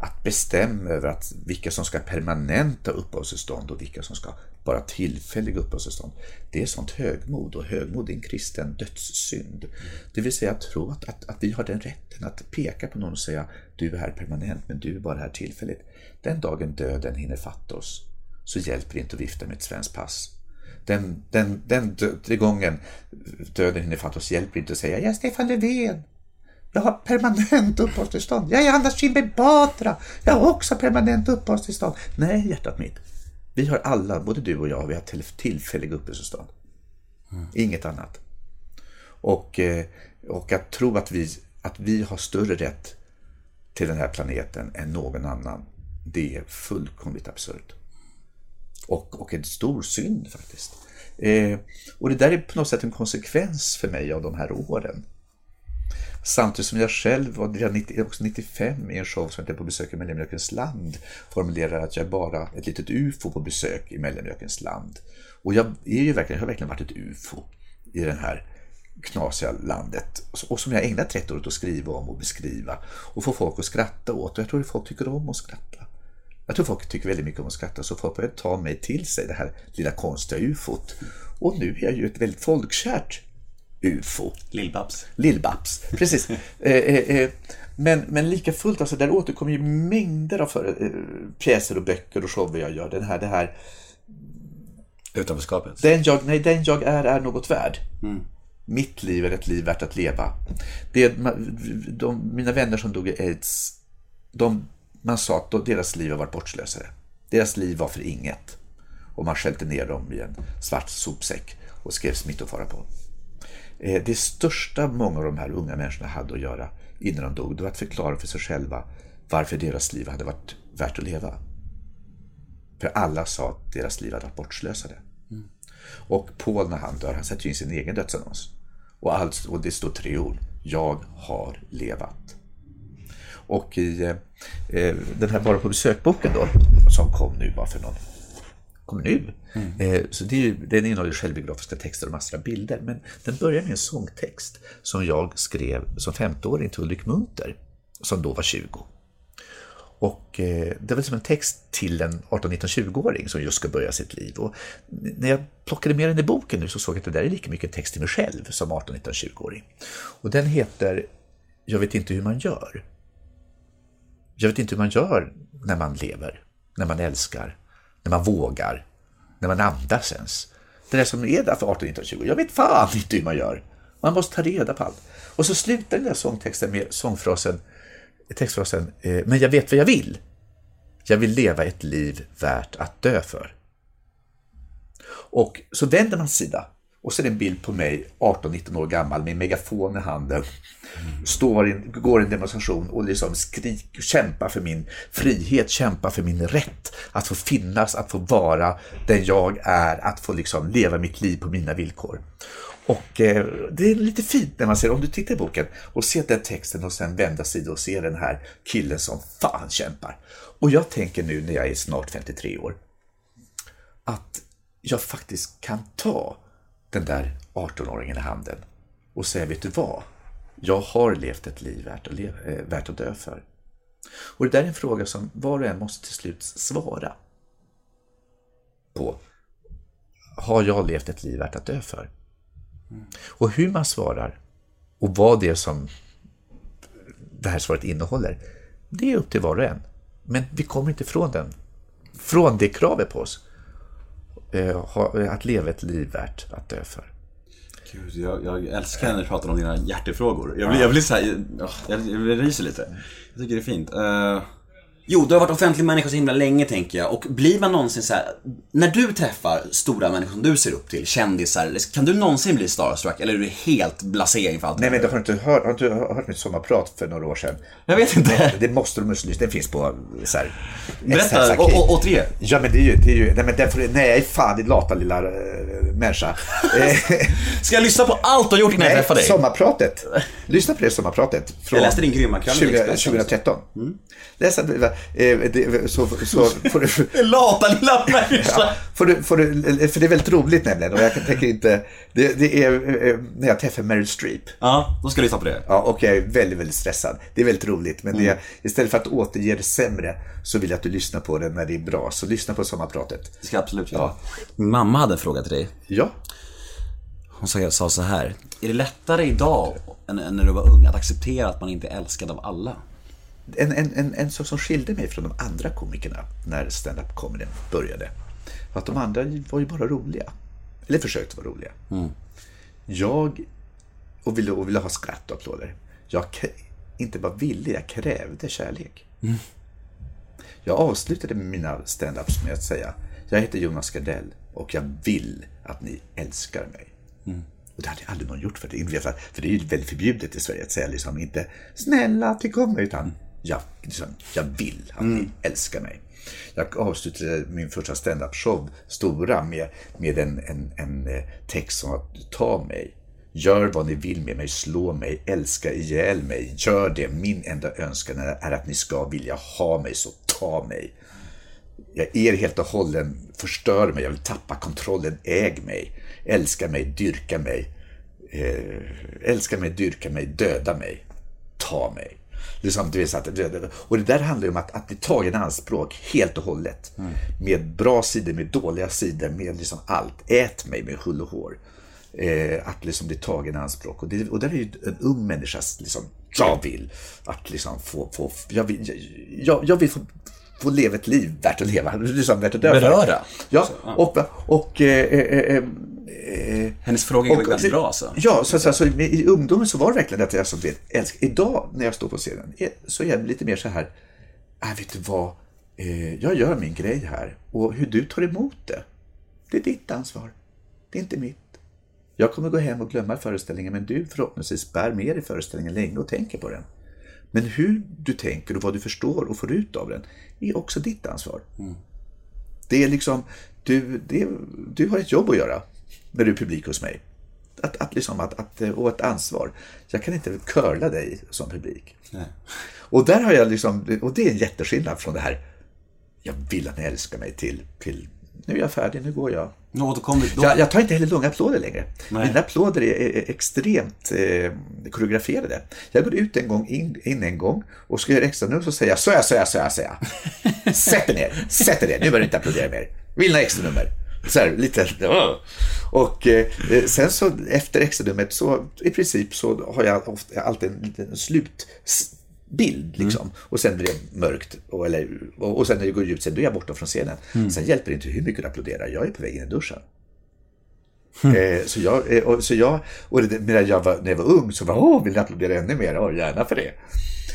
att bestämma över att vilka som ska permanenta uppehållstillstånd och vilka som ska bara tillfälliga uppehållstillstånd. Det är sånt högmod och högmod är en kristen dödssynd. Det vill säga att tro att, att, att vi har den rätten att peka på någon och säga du är här permanent men du är bara här tillfälligt. Den dagen döden hinner fatta oss så hjälper det inte att vifta med ett svenskt pass. Den, den, den, gången döden hinner fatta oss hjälper inte att säga jag är Stefan Löfven. Jag har permanent uppehållstillstånd. Jag är Anders Kinberg Batra. Jag har också permanent uppehållstillstånd. Nej, hjärtat mitt. Vi har alla, både du och jag, vi har till- tillfälliga uppehållstillstånd. Inget annat. Och, eh, och att tro att vi, att vi har större rätt till den här planeten än någon annan, det är fullkomligt absurt. Och, och en stor synd faktiskt. Eh, och det där är på något sätt en konsekvens för mig av de här åren. Samtidigt som jag själv var redan 90, också 95 i en show som heter På besök i Mellanmjölkens land formulerar att jag är bara ett litet UFO på besök i Mellanmjölkens land. Och jag, är ju verkligen, jag har verkligen varit ett UFO i det här knasiga landet och som jag ägnat 30 år åt att skriva om och beskriva och få folk att skratta åt. Och jag tror att folk tycker om att skratta. Jag tror folk tycker väldigt mycket om att skratta så folk börjar ta mig till sig, det här lilla konstiga ufot. Och nu är jag ju ett väldigt folkkärt ufo. Lill-Babs. Lill-Babs, precis. eh, eh, eh, men, men lika fullt, alltså, där återkommer ju mängder av för, eh, pjäser och böcker och shower jag gör. Den här, det här Utanförskapet. den jag, nej, den jag är är något värd. Mitt liv är ett liv värt att leva. Det, de, mina vänner som dog i aids, de, man sa att de- deras liv har varit bortslösade. Deras liv var för inget. Och man skällde ner dem i en svart sopsäck och skrev smittofara på. Eh, Det största många av de här unga människorna hade att göra innan de dog, det var att förklara för sig själva varför deras liv hade varit värt att leva. För alla sa att deras liv hade varit bortslösade. Och Paul när han dör, han sätter ju in sin egen dödsannons. Och, allt, och det står tre ord. Jag har levat. Och i eh, den här Bara på besökboken då, som kom nu bara för någon kommer nu. Eh, så det är ju, den innehåller självbiografiska texter och massor av bilder. Men den börjar med en sångtext som jag skrev som 50-åring till Ulrik Munter, som då var 20. Och eh, det var som en text till en 18-19-20-åring som just ska börja sitt liv. Och när jag plockade med den i boken nu så såg jag att det där är lika mycket en text till mig själv som 18-19-20-åring. Och den heter Jag vet inte hur man gör. Jag vet inte hur man gör när man lever, när man älskar, när man vågar, när man andas ens. Det där som är där för 18, 19, 20. Jag vet fan inte hur man gör. Man måste ta reda på allt. Och så slutar den där sångtexten med sångfrasen, textfrasen, eh, men jag vet vad jag vill. Jag vill leva ett liv värt att dö för. Och så vänder man sida och så är det en bild på mig, 18-19 år gammal, med megafon i handen. Står in, går i en demonstration och liksom skriker, kämpar för min frihet, kämpar för min rätt. Att få finnas, att få vara den jag är, att få liksom leva mitt liv på mina villkor. Och eh, det är lite fint när man ser, om du tittar i boken och ser den texten och sen vända sida och ser den här killen som fan kämpar. Och jag tänker nu när jag är snart 53 år, att jag faktiskt kan ta den där 18-åringen i handen och säga, vet du vad? Jag har levt ett liv värt att, leva, eh, värt att dö för. Och det där är en fråga som var och en måste till slut svara på. Har jag levt ett liv värt att dö för? Och hur man svarar och vad det är som det här svaret innehåller, det är upp till var och en. Men vi kommer inte ifrån den. Från det kravet på oss. Eh, Att leva ett liv värt att dö för. Gud, jag, jag älskar när du pratar om dina hjärtefrågor. Jag blir, jag blir så här, åh, jag, jag ryser lite. Jag tycker det är fint. Eh, jo, du har varit offentlig människa så himla länge tänker jag. Och blir man någonsin så här, när du träffar stora människor som du ser upp till, kändisar, kan du någonsin bli starstruck? Eller är du helt blasé inför allt? Nej men du har inte hört, har du hört mitt sommarprat för några år sedan? Jag vet inte. Det, det måste du lyssna Den finns på så här, Berätta, återigen. Ja men det är ju, det är ju nej men därför, nej fan din lata lilla äh, människa. Ska jag lyssna på allt du har gjort innan jag nej, träffar dig? sommarpratet. Lyssna på det sommarpratet. Från Jag läste din grymma krönika i 20, Expressen. 2013. Läs, eh, det, så, så får du... Lata lilla människa! Ja, får du, får du, för det är väldigt roligt nämligen och jag kan- tänker inte, det, det är eh, när jag träffar Meryl Streep. Ja, då ska jag lyssna på det. Ja, och jag är väldigt, väldigt stressad. Det är väldigt roligt, men det, istället för att återge det sämre så vill jag att du lyssnar på det när det är bra. Så lyssna på sommarpratet. Det ska jag absolut göra. Ja. Min mamma hade en fråga till dig. Ja, Hon sa, sa så här. Är det lättare idag än när du var ung att acceptera att man inte är älskad av alla? En, en, en, en sak som skilde mig från de andra komikerna när stand-up comedy började var att de andra var ju bara roliga. Eller försökte vara roliga. Jag och ville, och ville ha skratt och applåder. Jag inte bara ville, jag krävde kärlek. Jag avslutade mina stand-ups med att säga Jag heter Jonas Gardell och jag vill att ni älskar mig. Och det hade aldrig någon gjort för det. För för det är ju väldigt förbjudet i Sverige att säga liksom inte snälla tyck om mig, utan jag, liksom, jag vill att ni älskar mig. Jag avslutade min första stand-up-show, Stora, med, med en, en, en eh, text som att ta mig. Gör vad ni vill med mig, slå mig, älska ihjäl mig. Gör det. Min enda önskan är är att ni ska vilja ha mig, så ta mig. Jag er helt och hållen, förstör mig, jag vill tappa kontrollen, äg mig, älska mig, dyrka mig. eh, älska mig, dyrka mig, döda mig, ta mig. Liksom, du vet, att, och det där handlar ju om att, att bli tagen i anspråk helt och hållet. Med bra sidor, med dåliga sidor, med liksom allt. Ät mig med hull och hår. Eh, att liksom bli tagen i anspråk. Och det, och det är ju en ung människas, liksom, jag vill att liksom få, få jag vill, jag, jag vill få, få leva ett liv värt att leva, liksom värt att dö. Beröra. Ja, och, och eh, eh, eh, eh, Hennes fråga är och- ganska bra alltså. Ja, så, så, så, i ungdomen så var det verkligen att jag så vet, älsk, Idag när jag står på scenen så är jag lite mer så här, äh, vet du vad, eh, jag gör min grej här och hur du tar emot det, det är ditt ansvar. Det är inte mitt. Jag kommer gå hem och glömma föreställningen men du förhoppningsvis bär med dig föreställningen länge och tänker på den. Men hur du tänker och vad du förstår och får ut av den är också ditt ansvar. Det är liksom, du, det, du har ett jobb att göra när du är publik hos mig. Att, att liksom, att, att, och ett ansvar. Jag kan inte curla dig som publik. Och där har jag liksom, och det är en jätteskillnad från det här, jag vill att ni älskar mig till, till nu är jag färdig, nu går jag. Återkommer vi. Då, Jag, jag tar inte heller långa applåder längre. Nej. Mina applåder är, är, är extremt eh, koreograferade. Jag går ut en gång, in, in en gång och ska göra extra nummer så säger jag så jag, så jag, så jag, så jag. Sätt er ner, sätt er ner, nu behöver du inte applådera mer. Vill ni ha extra nummer? Så här, lite, och eh, sen så efter extranumret så i princip så har jag ofta, alltid en liten slutbild liksom. Och sen blir det mörkt och, eller, och, och sen när det går ut sen då är jag borta från scenen. Sen hjälper det inte hur mycket du applåderar, jag är på väg in i duschen. Eh, så jag, eh, och, så jag, och det, medan jag var, när jag var ung så var åh, vill ni applådera ännu mer? Åh, gärna för det.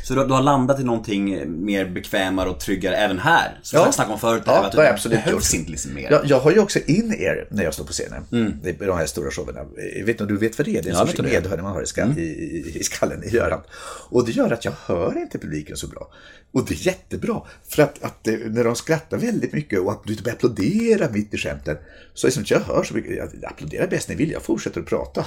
Så du, du har landat i någonting mer bekvämare och tryggare även här? Som Ja. snackade om förut, Ja, att det har jag absolut behövs gjort. inte liksom mer. Jag, jag har ju också in-ear när jag står på scenen. Det är de här stora showerna. Jag vet inte om du vet vad det är? Det är en Ja, sorts medhörning man har i, skall, i, i, i skallen, i örat. Och det gör att jag hör inte publiken så bra. Och det är jättebra. För att, att eh, när de skrattar väldigt mycket och att du börjar applådera mitt i skämten. Så är det som att jag hör så mycket. Jag applåderar bäst ni vill, jag fortsätter att prata.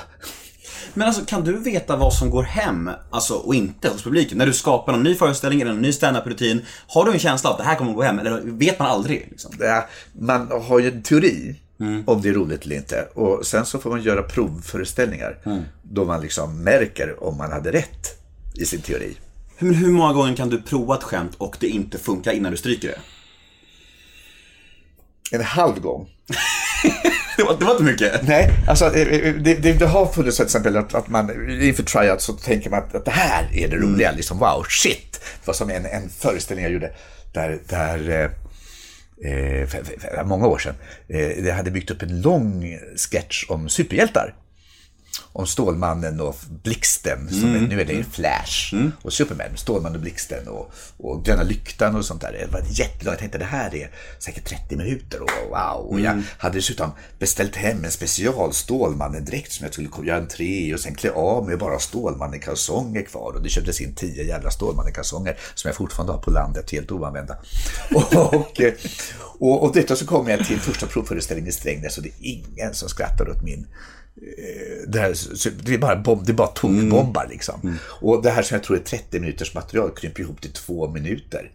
Men alltså, kan du veta vad som går hem, alltså, och inte hos publiken? När du skapar en ny föreställning eller en ny standup-rutin, har du en känsla av att det här kommer att gå hem? Eller vet man aldrig? Liksom? Ja, man har ju en teori om det är roligt eller inte. Och sen så får man göra provföreställningar. Då man liksom märker om man hade rätt i sin teori. Men hur många gånger kan du prova ett skämt och det inte funkar innan du stryker det? En halv gång. Det var, det var inte mycket. Nej, alltså eh, eh, det, det, det har funnits till exempel att, att man inför tryout så tänker man att, att det här är det roliga. Liksom, wow, shit. Det var som en, en föreställning jag gjorde där, där eh, eh, för, för, för många år sedan. Eh, det hade byggt upp en lång sketch om superhjältar. Om Stålmannen och Blixten, som är, nu är det ju Flash. Och Superman, Stålmannen och Blixten och, och Gröna Lyktan och sånt där. Det var jättelångt. Jag tänkte det här är säkert 30 minuter och wow. Och jag hade dessutom beställt hem en special Stålmannen-dräkt som jag skulle göra entré och sen klä av mig bara Stålmannen-kalsonger kvar. Och det köptes in tio jävla Stålmannen-kalsonger som jag fortfarande har på landet, helt oanvända. Och, och, och, och detta så kom jag till första provföreställningen i Strängnäs och det är ingen som skrattar åt min det, här, det är bara, bomb, det är bara tokbombar liksom. Och det här som jag tror är 30 minuters material krymper ihop till två minuter.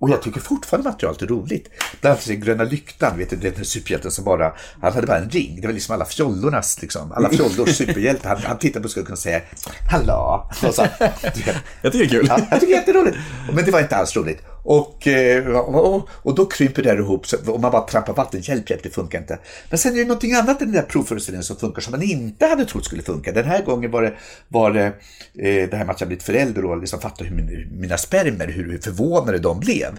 Och jag tycker fortfarande materialet är roligt. Bland annat Gröna Lyktan, vet du, den här superhjälten som bara, han hade bara en ring. Det var liksom alla fjollornas, liksom, alla fjollors superhjälte. Han, han tittade på skulken och säger Hallå! Och så, Jag tycker det är kul. Ja, jag tycker det är jätteroligt. Men det var inte alls roligt. Och, eh, och, och då kryper det här ihop och man bara trampar vatten. Hjälp, hjälp, det funkar inte. Men sen är det någonting annat i den där provföreställningen som funkar som man inte hade trott skulle funka. Den här gången var det, var det eh, det här med att jag blivit förälder och liksom fatta hur min, mina spermier, hur förvånade de blev.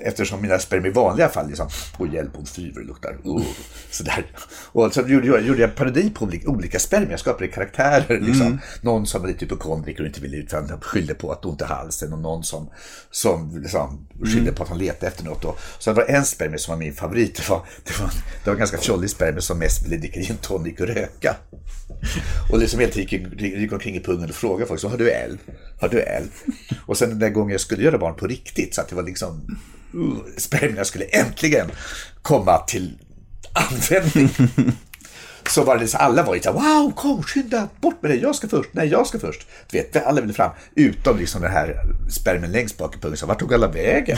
Eftersom mina spermier i vanliga fall liksom, åh hjälp, hon fyver luktar, oh, sådär. Och så gjorde jag, gjorde jag parodi på olika, spermier, jag skapade karaktärer. Liksom. Någon som var lite hypokondriker och inte ville ut för han skyllde på att ont i halsen och någon som, som liksom, skyllde på att han letade efter något. Och, så det var en spermie som var min favorit. Det var, det var, det var en ganska fjollig spermie som mest ville dricka gin tonic och röka. Och liksom helt gick, gick omkring i pungen och frågade folk, så har du älv? Har du älv? Och sen den där gången jag skulle göra barn på riktigt, så att det var liksom, uh, spermierna skulle äntligen komma till användning. Så var det liksom, alla var lite så här, wow, kom, skynda, bort med dig, jag ska först, nej, jag ska först. Du vet, alla ville fram, utom liksom den här spermien längst bak i pungen, så vart tog alla vägen?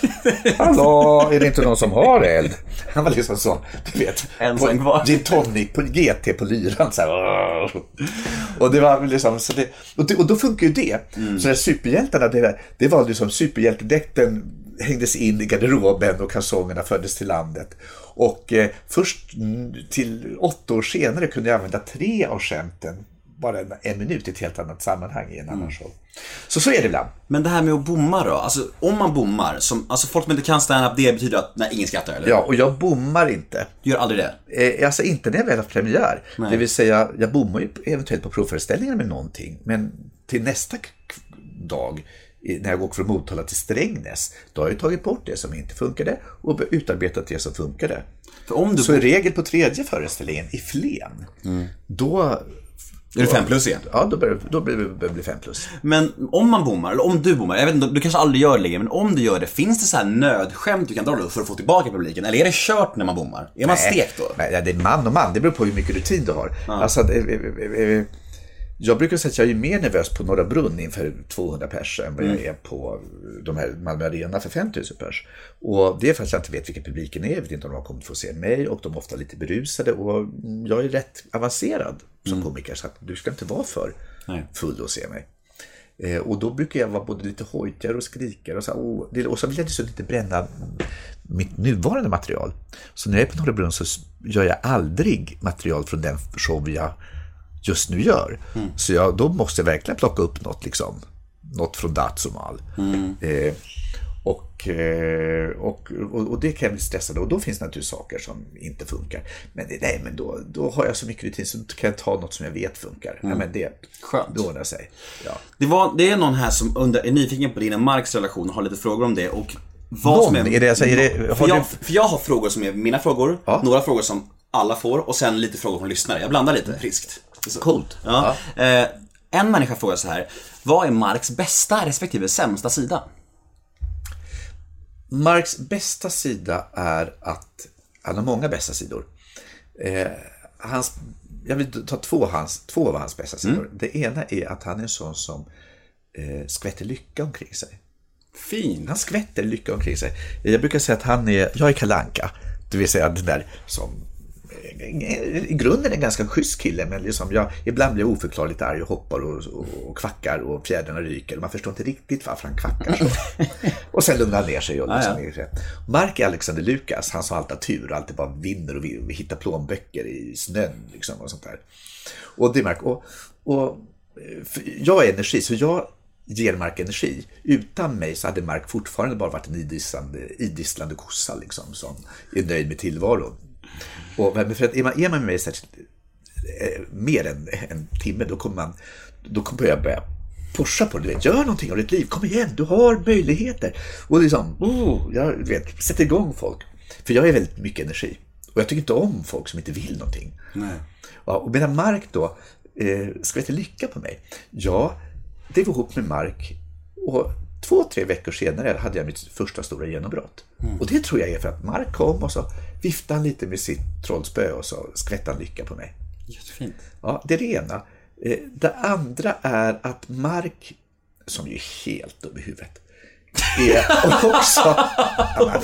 Hallå, är det inte någon som har eld? Han var liksom så, du vet, på kvar. gin tonic på GT på lyran. Så här, "Åh." och det var liksom, så det, och, det, och då funkar ju det. Så där superhjältarna, det, det var liksom superhjältedräkten hängdes in i garderoben och kalsongerna föddes till landet. Och eh, först mm, till åtta år senare kunde jag använda tre av skämten bara en, en minut i ett helt annat sammanhang i en annan show. Så så är det ibland. Men det här med att bomma då, alltså om man bommar, som, alltså folk som inte kan stand-up, det betyder att nej, ingen skrattar eller? Ja, och jag bommar inte. Du gör aldrig det? Eh, alltså inte när jag väl har premiär. Nej. Det vill säga, jag bommar ju eventuellt på provföreställningar med någonting. Men till nästa dag, när jag åker från Motala till Strängnäs, då har jag tagit bort det som inte funkade och utarbetat det som funkade. För om du Så i regel på tredje föreställningen, i Flen, då... Är det fem plus igen? Ja, då börjar då blir det börjar det bli fem plus. Men om man bommar, eller om du bommar, jag vet inte, du kanske aldrig gör det längre, men om du gör det, finns det så här nödskämt du kan dra då för att få tillbaka publiken? Eller är det kört när man bommar? Är man stekt då? Nej, det är man och man. Det beror på hur mycket rutin du har. Alltså, jag brukar säga att jag är mer nervös på Norra Brunn inför 200 pers än vad jag är på de här Malmö Arena för 5000 pers. Och det är för att jag inte vet vilken publiken är. Jag vet inte om de har kommit för att se mig och de är ofta lite berusade. Och jag är rätt avancerad som komiker så att du ska inte vara för full och se mig. Eh, och då brukar jag vara både lite hojtigare och skrikare. Och så, det, och så vill jag dessutom inte bränna mitt nuvarande material. Så när jag är på Norra Brunn så gör jag aldrig material från den show jag just nu gör. Så jag, då måste jag verkligen plocka upp något, liksom, något från Datsumal. Eh, och, eh, och, och, och det kan jag bli stressad av. Och då finns det naturligtvis saker som inte funkar. Men nej, men då, då har jag så mycket rutin så kan jag ta något som jag vet funkar. Ja, men det, Skönt. det ordnar sig. Ja. Det, var, det är någon här som under, är nyfiken på din och Marks relation och har lite frågor om det och vad som Någon? Är det- alltså, är det- för, jag, för jag har frågor som är mina frågor, Ja. några frågor som alla får och sen lite frågor från lyssnare. Jag blandar lite friskt. Coolt. Ja. Eh, en människa frågar så här, vad är Marks bästa respektive sämsta sida? Marx bästa sida är att, han har många bästa sidor. Eh, hans, jag vill ta två, hans, två av hans bästa sidor. Det ena är att han är en sån som eh, skvätter lycka omkring sig. Fint. Han skvätter lycka omkring sig. Jag brukar säga att han är, jag är kalanka. Det vill säga den där som i grunden är en ganska schysst kille, men liksom jag, ibland blir jag oförklarligt arg och hoppar och, och, och kvackar och fjädrarna ryker. Man förstår inte riktigt varför han kvackar så. och sen lugnar han ner sig. Och liksom är rätt. Mark Alexander Lukas, han som alltid har tur alltid bara vinner och hittar plånböcker i snön liksom, och sånt där. Och det Mark. Och, och, jag är energi, så jag ger Mark energi. Utan mig så hade Mark fortfarande bara varit en idisslande, idisslande kossa liksom, som är nöjd med tillvaron. Och, för att är man, är man med mig här, eh, mer än en timme, då kommer man, då kommer jag börja pusha på det. Du vet, gör någonting av ditt liv, kom igen, du har möjligheter. Och liksom, oh, jag vet, sätter igång folk. För jag är väldigt mycket energi. Och jag tycker inte om folk som inte vill någonting. Nej. Ja, och medan Mark då eh, skvätter lycka på mig. Ja, det var ihop med Mark och två, tre veckor senare hade jag mitt första stora genombrott. Och det tror jag är för att Mark kom och så viftade han lite med sitt trollspö och så skvätte han lycka på mig. Jättefint. Ja, det är det ena. Eh, Det andra är att Mark, som ju är helt dum i huvudet, är också... Ja,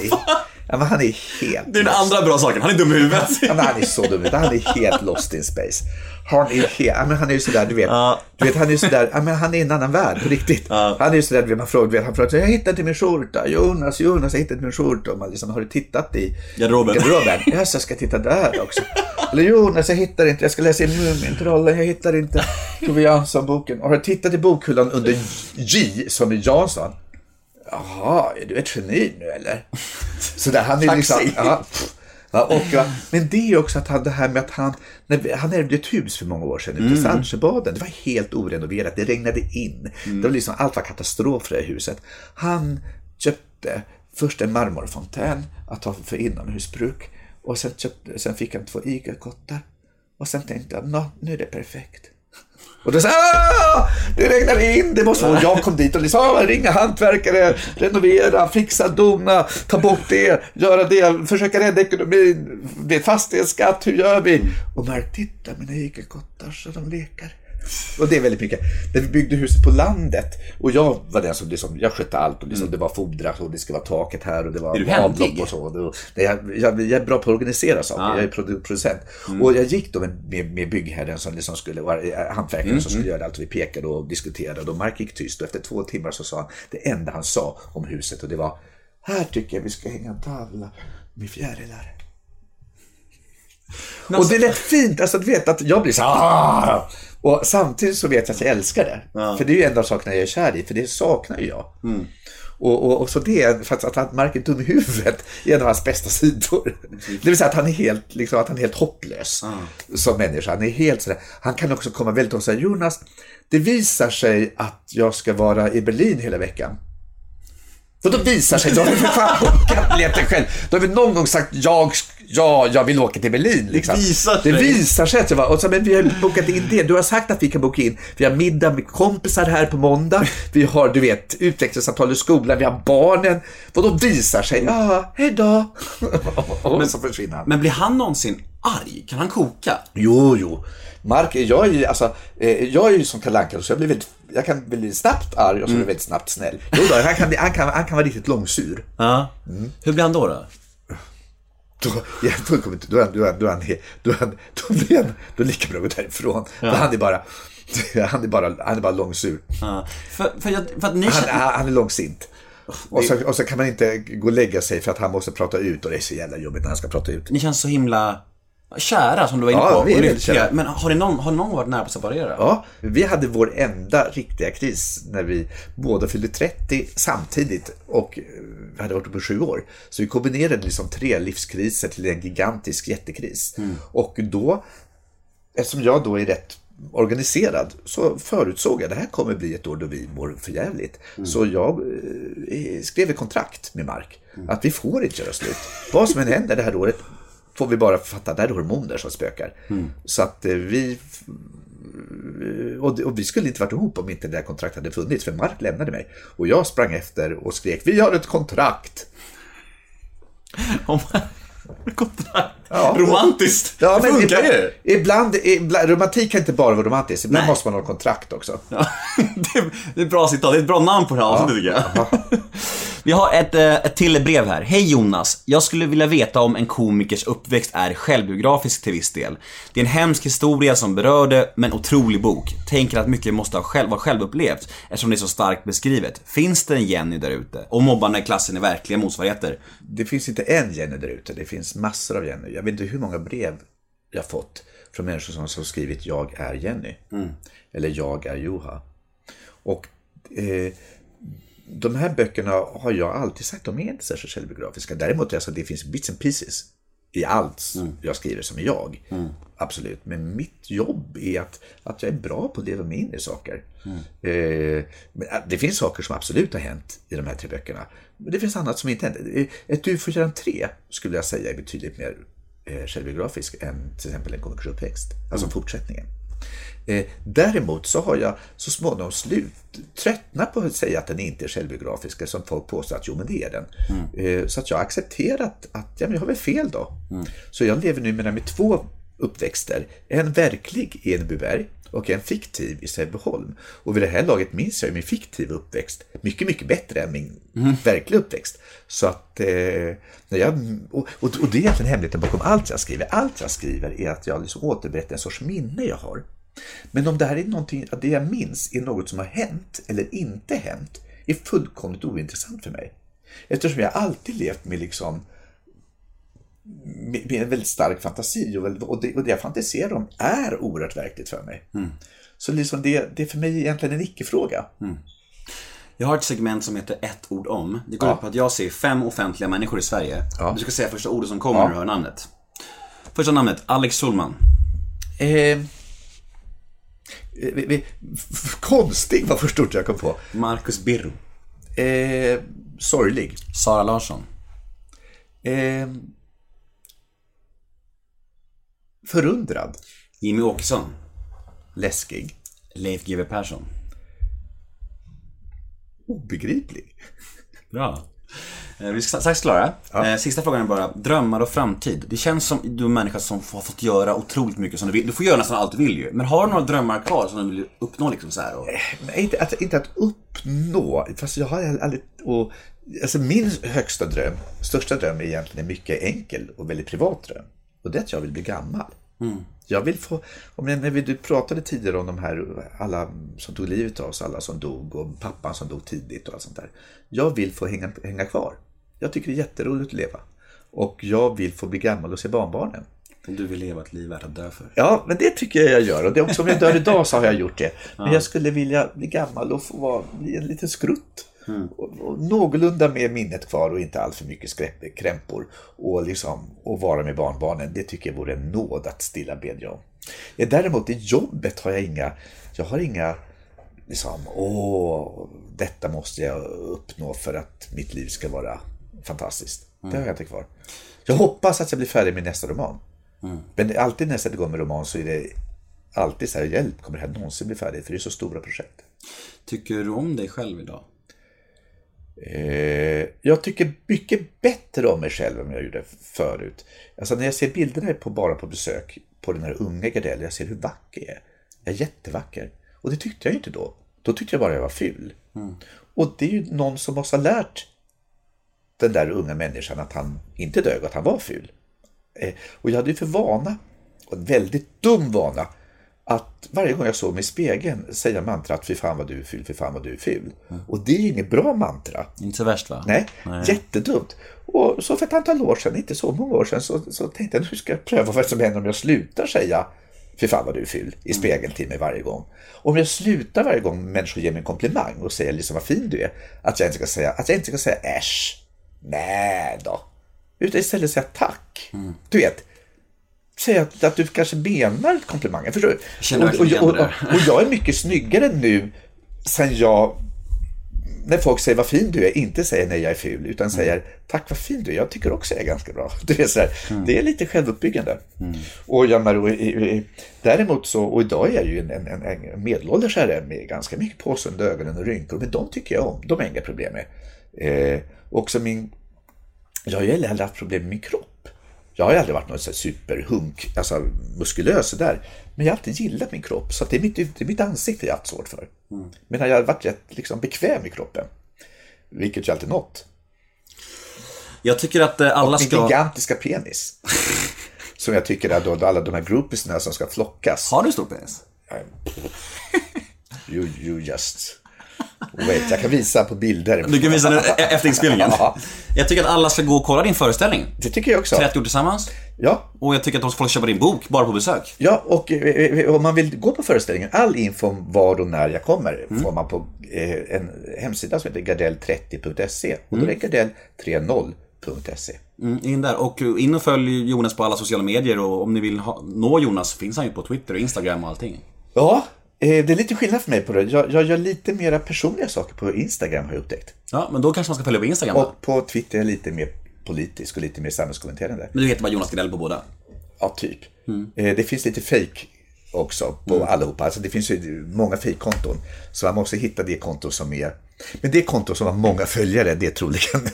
ja, men han är helt... Det är den andra bra saken, han är dum i huvudet. Ja, men han är så dum. Han är helt lost in space. Han är, helt, ja, men han är ju sådär, du vet. Du vet han är ju sådär, ja, men han är i en annan värld på riktigt. Han är ju sådär, du vet, man frågar, du vet, han frågar, jag hittade min skjorta. Jonas, Jonas, jag hittade min skjorta. Och man liksom, har du tittat i Garderoben. garderoben? Ja, så jag ska titta där också. Eller Jonas, jag hittar inte, jag ska läsa in Mumintrollen, jag hittar inte Tove Jansson-boken. Har du tittat i bokhyllan under J, som är Jansson? Jaha, är du ett geni nu eller? Så där, han är liksom... Ja, ja, och, men det är också att han, det här med att han, när han ärvde ett hus för många år sedan ute i Saltsjöbaden. Det var helt orenoverat, det regnade in. Det var liksom, allt var katastrof i det här huset. Han köpte först en marmorfontän att ha för inomhusbruk och sen, köpte, sen fick han två igelkottar. Och sen tänkte jag, nu är det perfekt. Och då sa "Ah, det regnar in, det måste vara. Och jag kom dit och liksom, ringa hantverkare, renovera, fixa, dona, ta bort det, göra det, försöka rädda ekonomin, vet, fastighetsskatt, hur gör vi? Och Mark, titta mina igelkottar så de lekar. Och det är väldigt mycket. När vi byggde huset på landet och jag var den som liksom, jag skötte allt och liksom, det var fodrat och det ska vara taket här och det var avlopp och så. Det, jag, jag, jag är bra på att organisera saker, jag är produ- producent. Och jag gick då med, med, med byggherren som liksom skulle, och hantverkaren som skulle göra allt och vi pekade och diskuterade och Mark gick tyst och efter två timmar så sa han det enda han sa om huset och det var här tycker jag vi ska hänga en tavla med fjärilar. Och det är lätt fint, alltså du vet att jag blir så här, "Ah!" Och samtidigt så vet jag att jag älskar det. För det är ju en av sakerna jag är kär i, för det saknar ju jag. Och, och, och så det, för att, Mark är dum i huvudet, är en av hans bästa sidor. Det vill säga att han är helt, liksom, att han är helt hopplös som människa. Han är helt sådär, han kan också komma väldigt och säga, Jonas, det visar sig att jag ska vara i Berlin hela veckan. Och då visar sig, då har vi för fan bokat biljetten själv. Då har vi någon gång sagt, jag, ja, jag vill åka till Berlin. Liksom. Det visar Det sig. visar sig att jag var, och så, men vi har bokat in det. Du har sagt att vi kan boka in. Vi har middag med kompisar här på måndag. Vi har, du vet, utvecklingssamtal i skolan. Vi har barnen. Och då visar sig, ja, hej då. och så försvinner han. Men blir han någonsin arg? Kan han koka? Jo, jo. Mark, jag är ju, alltså, eh, jag är ju som Kalle Anka, så jag blir väldigt, jag kan bli snabbt arg och så blir jag väldigt snabbt snäll. Jo då, han kan, han kan, han kan vara riktigt långsur. Ja. Hur blir han då? då? Då, ja, då, kommer, då, då, då, då, är han- då blir han då är lika bra att gå därifrån. För han är bara, han är bara, han är bara långsur. Ja. För, för, jag, för att ni Han, känner... han är långsint. Och så, och så kan man inte gå och lägga sig för att han måste prata ut och det är så jävla jobbigt när han ska prata ut. Ni känns så himla kära som du var inne Ja, på. vi är väldigt kära. Men har, ni någon, har någon varit nära på att separera? Ja, vi hade vår enda riktiga kris när vi båda fyllde 30 samtidigt och eh, vi hade varit på sju år. Så vi kombinerade liksom tre livskriser till en gigantisk jättekris. Och då, eftersom jag då är rätt organiserad så förutsåg jag det här kommer bli ett år då vi mår för jävligt. Så jag eh, skrev ett kontrakt med Mark att vi får inte göra slut. Vad som än händer det här året får vi bara fatta här är hormoner som spökar. Så att eh, vi och, och vi skulle inte varit ihop om inte det där kontraktet hade funnits, för Mark lämnade mig. Och jag sprang efter och skrek, vi har ett kontrakt! Kontrakt. Ja. Romantiskt. Ja, det funkar ibland, ju. ibland, ibland, romantik kan inte bara vara romantiskt, ibland Nej. måste man ha kontrakt också. Ja, det, är, det är bra citat, det är ett bra namn på det här avsnittet tycker jag. Vi har ett, eh, ett till brev här. Hej Jonas, jag skulle vilja veta om en komikers uppväxt är självbiografisk till viss del. Det är en hemsk historia som berörde, men otrolig bok. Tänker att mycket måste ha själv, vara självupplevt eftersom det är så starkt beskrivet. Finns det en Jenny där ute? Och mobbarna i klassen är verkliga motsvarigheter. Det finns inte en Jenny där ute, det finns massor av Jenny. Jag vet inte hur många brev jag fått från människor som har skrivit jag är Jenny. Eller jag är Joha. Och eh, de här böckerna har jag alltid sagt, de är inte särskilt självbiografiska. Däremot alltså, det finns bits and pieces i allt jag skriver som är jag. Absolut. Men mitt jobb är att, att jag är bra på att leva mig in i saker. Eh, men, äh, det finns saker som absolut har hänt i de här tre böckerna. Men det finns annat som inte hänt. Eh, Ett Du får göra en tre skulle jag säga är betydligt mer eh, självbiografisk än till exempel En komikers uppväxt. Alltså fortsättningen. Eh, däremot så har jag så småningom slut, tröttnat på att säga att den inte är självbiografisk, som folk påstår att jo men det är den. Eh, så att jag har accepterat att ja, men jag har väl fel då. Så jag lever numera med två uppväxter, en verklig i Enebyberg och en fiktiv i Sävehof. Och vid det här laget minns jag min fiktiva uppväxt mycket, mycket bättre än min verkliga uppväxt. Så att, eh, när jag, och, och, och det är egentligen hemligheten bakom allt jag skriver. Allt jag skriver är att jag liksom återberättar en sorts minne jag har. Men om det här är någonting, att det jag minns är något som har hänt eller inte hänt, är fullkomligt ointressant för mig. Eftersom jag alltid levt med liksom med en väldigt stark fantasi och, det, och det jag fantiserar om är oerhört verkligt för mig. Så liksom det, det är för mig egentligen en icke-fråga. Jag har ett segment som heter ett ord om. Det går Ja. ut på att jag ser fem offentliga människor i Sverige. Ja. Du ska säga första ordet som kommer Ja. när du hör namnet. Första namnet, Alex Schulman. Eh, konstig var första ordet jag kom på. Marcus Birro. Eh, sorglig. Sara Larsson. Eh, förundrad. Jimmy Åkesson. Läskig. Leif GW Persson. Obegriplig. Bra. Eh, Vi ska strax klara. Eh, Sista frågan är bara, drömmar och framtid. Det känns som du är en människa som har fått göra otroligt mycket som du vill. Du får göra nästan allt du vill ju. Men har du några drömmar kvar som du vill uppnå liksom så här? Och... Nej, inte, att, inte att uppnå, fast jag har aldrig... Och, alltså min högsta dröm, största dröm är egentligen en mycket enkel och väldigt privat dröm. Och det är att jag vill bli gammal. Jag vill få, när vi, du pratade tidigare om de här, alla som tog livet av oss, alla som dog och pappan som dog tidigt och allt sånt där. Jag vill få hänga, hänga kvar. Jag tycker det är jätteroligt att leva. Och jag vill få bli gammal och se barnbarnen. Du vill leva ett liv värt att dö för. Ja, men det tycker jag jag gör. Och det är också om jag dör idag så har jag gjort det. Men jag skulle vilja bli gammal och få vara, bli en liten skrutt. Och, och någorlunda med minnet kvar och inte allt för mycket skräp, krämpor. Och, liksom, och vara med barnbarnen, det tycker jag vore en nåd att stilla bedja om. Däremot i jobbet har jag inga, jag har inga, liksom, åh, detta måste jag uppnå för att mitt liv ska vara fantastiskt. Det har jag inte kvar. Jag hoppas att jag blir färdig med nästa roman. Men alltid sätter igång med roman så är det alltid så här, hjälp, kommer det här någonsin bli färdigt? För det är så stora projekt. Tycker du om dig själv idag? Eh, jag tycker mycket bättre om mig själv än jag gjorde förut. Alltså när jag ser bilderna på bara på besök på den här unga Gardell, jag ser hur vacker jag är. Jag är jättevacker. Och det tyckte jag ju inte då. Då tyckte jag bara jag var ful. Och det är ju någon som måste ha lärt den där unga människan att han inte dög, att han var ful. Eh, och jag hade ju för vana, och en väldigt dum vana, att varje gång jag såg mig i spegeln säga mantrat fy fan vad du är ful, fy fan vad du är ful. Och det är ju inget bra mantra. Inte så värst va? Nej, jättedumt. Och så för ett antal år sedan, inte så många år sedan, så, så tänkte jag nu ska jag pröva vad som händer om jag slutar säga fy fan vad du är ful i spegeln till mig varje gång. Om jag slutar varje gång människor ger mig en komplimang och säger liksom vad fin du är, att jag inte ska säga, att jag inte ska säga äsch, nej då. Utan istället säga tack. Du vet, säga att, att du kanske menar komplimangen. Förstår du? känner och, och, och, och, och jag är mycket snyggare nu sen jag när folk säger vad fin du är, inte säger nej jag är ful, utan säger tack vad fin du är, jag tycker också jag är ganska bra. Det är, så här, det är lite självuppbyggande. Och jag menar, däremot så, och idag är jag ju en, en, en, medelålders herre med ganska mycket påsunda ögonen och rynkor, men de tycker jag om, de har jag inga problem med. Eh, också min, jag har ju aldrig haft problem med min kropp. Jag har ju aldrig varit någon superhunk, alltså muskulös där. Men jag har alltid gillat min kropp, så det, är mitt, det är mitt ansikte jag har haft svårt för. Men jag har varit rätt liksom, bekväm i kroppen. Vilket ju alltid nått. Jag tycker att eh, alla Min ska... gigantiska penis. som jag tycker att då, alla de här groupiesna som ska flockas. Har du stor penis? You, you just... Wait, jag kan visa på bilder. Du kan visa den e- efter inspelningen. Ja, Jag tycker att alla ska gå och kolla din föreställning. det tycker jag också. 30 år tillsammans. Ja, Och jag tycker att de ska få köpa din bok bara på besök. Ja, och eh, eh, om man vill gå på föreställningen, all info om var och när jag kommer får man på eh, en hemsida som heter gardell30.se. Och då är det gardell30.se. Mm, in där. Och in och följ Jonas på alla sociala medier och om ni vill ha, nå Jonas finns han ju på Twitter och Instagram och allting. Ja, eh, det är lite skillnad för mig på det. Jag, jag gör lite mera personliga saker på Instagram har jag upptäckt. Ja, men då kanske man ska följa på Instagram. Och på Twitter är jag lite mer politisk och lite mer samhällskommenterande. Men du heter bara Jonas Gardell på båda. Ja, typ. Eh, Det finns lite fake också på allihopa. Alltså det finns ju många fake-konton. Så man måste hitta det konto som är... Men det konto som har många följare, det är troligen...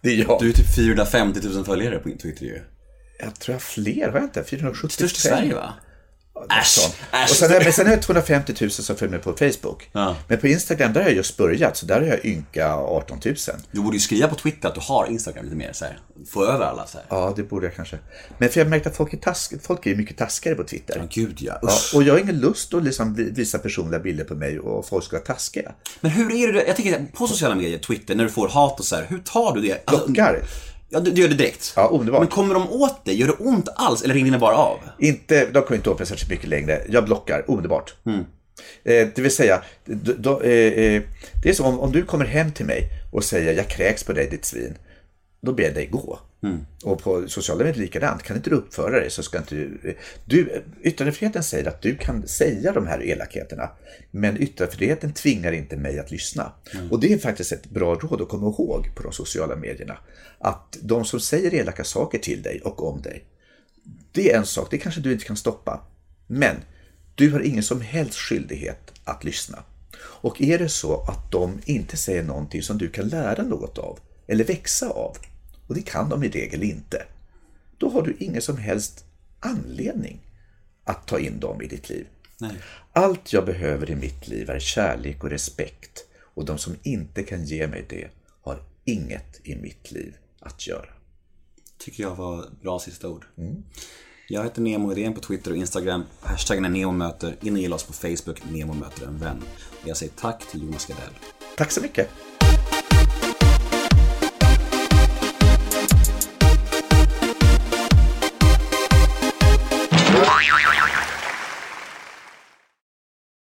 Det är jag. Du är typ 450 000 följare på Twitter ju. Jag tror jag har fler, har jag inte? 475? Störst i Sverige va? Äsch, Sånt. äsch. Och sen, men sen har jag 250 000 som följer mig på Facebook. Ja. Men på Instagram, där har jag just börjat, så där har jag ynka 18 000. Du borde ju skriva på Twitter att du har Instagram lite mer så här. Få över alla så här. Ja, det borde jag kanske. Men för jag har märkt att folk är, task, folk är mycket taskigare på Twitter. Ja, gud ja. Ja, och jag har ingen lust att liksom vi- visa personliga bilder på mig och folk ska vara taskiga. Men hur är det, jag tänker på sociala medier, Twitter, när du får hat och så här, hur tar du det? Alltså, Blockar. Ja, du, du gör det direkt. Ja, omedelbart. Men kommer de åt dig? Gör det ont alls eller rinner det bara av? Inte, de kommer inte åt mig särskilt mycket längre. Jag blockar omedelbart. Mm. Eh, det vill säga, då, då, eh, eh, det är som om, om du kommer hem till mig och säger jag kräks på dig ditt svin. Då ber jag dig gå. Mm. Och på sociala medier likadant. Kan inte du uppföra dig så ska inte du... du yttrandefriheten säger att du kan säga de här elakheterna. Men yttrandefriheten tvingar inte mig att lyssna. Mm. Och det är faktiskt ett bra råd att komma ihåg på de sociala medierna. Att de som säger elaka saker till dig och om dig. Det är en sak, det kanske du inte kan stoppa. Men Du har ingen som helst skyldighet att lyssna. Och är det så att de inte säger någonting som du kan lära något av eller växa av, och det kan de i regel inte, då har du ingen som helst anledning att ta in dem i ditt liv. Nej. Allt jag behöver i mitt liv är kärlek och respekt och de som inte kan ge mig det har inget i mitt liv att göra. Tycker jag var bra sista ord. Jag heter Nemo Idén på Twitter och Instagram. Hashtaggen är NEMOMÖTER. In och gilla oss på Facebook. Nemo möter en vän. Och jag säger tack till Jonas Gardell. Tack så mycket!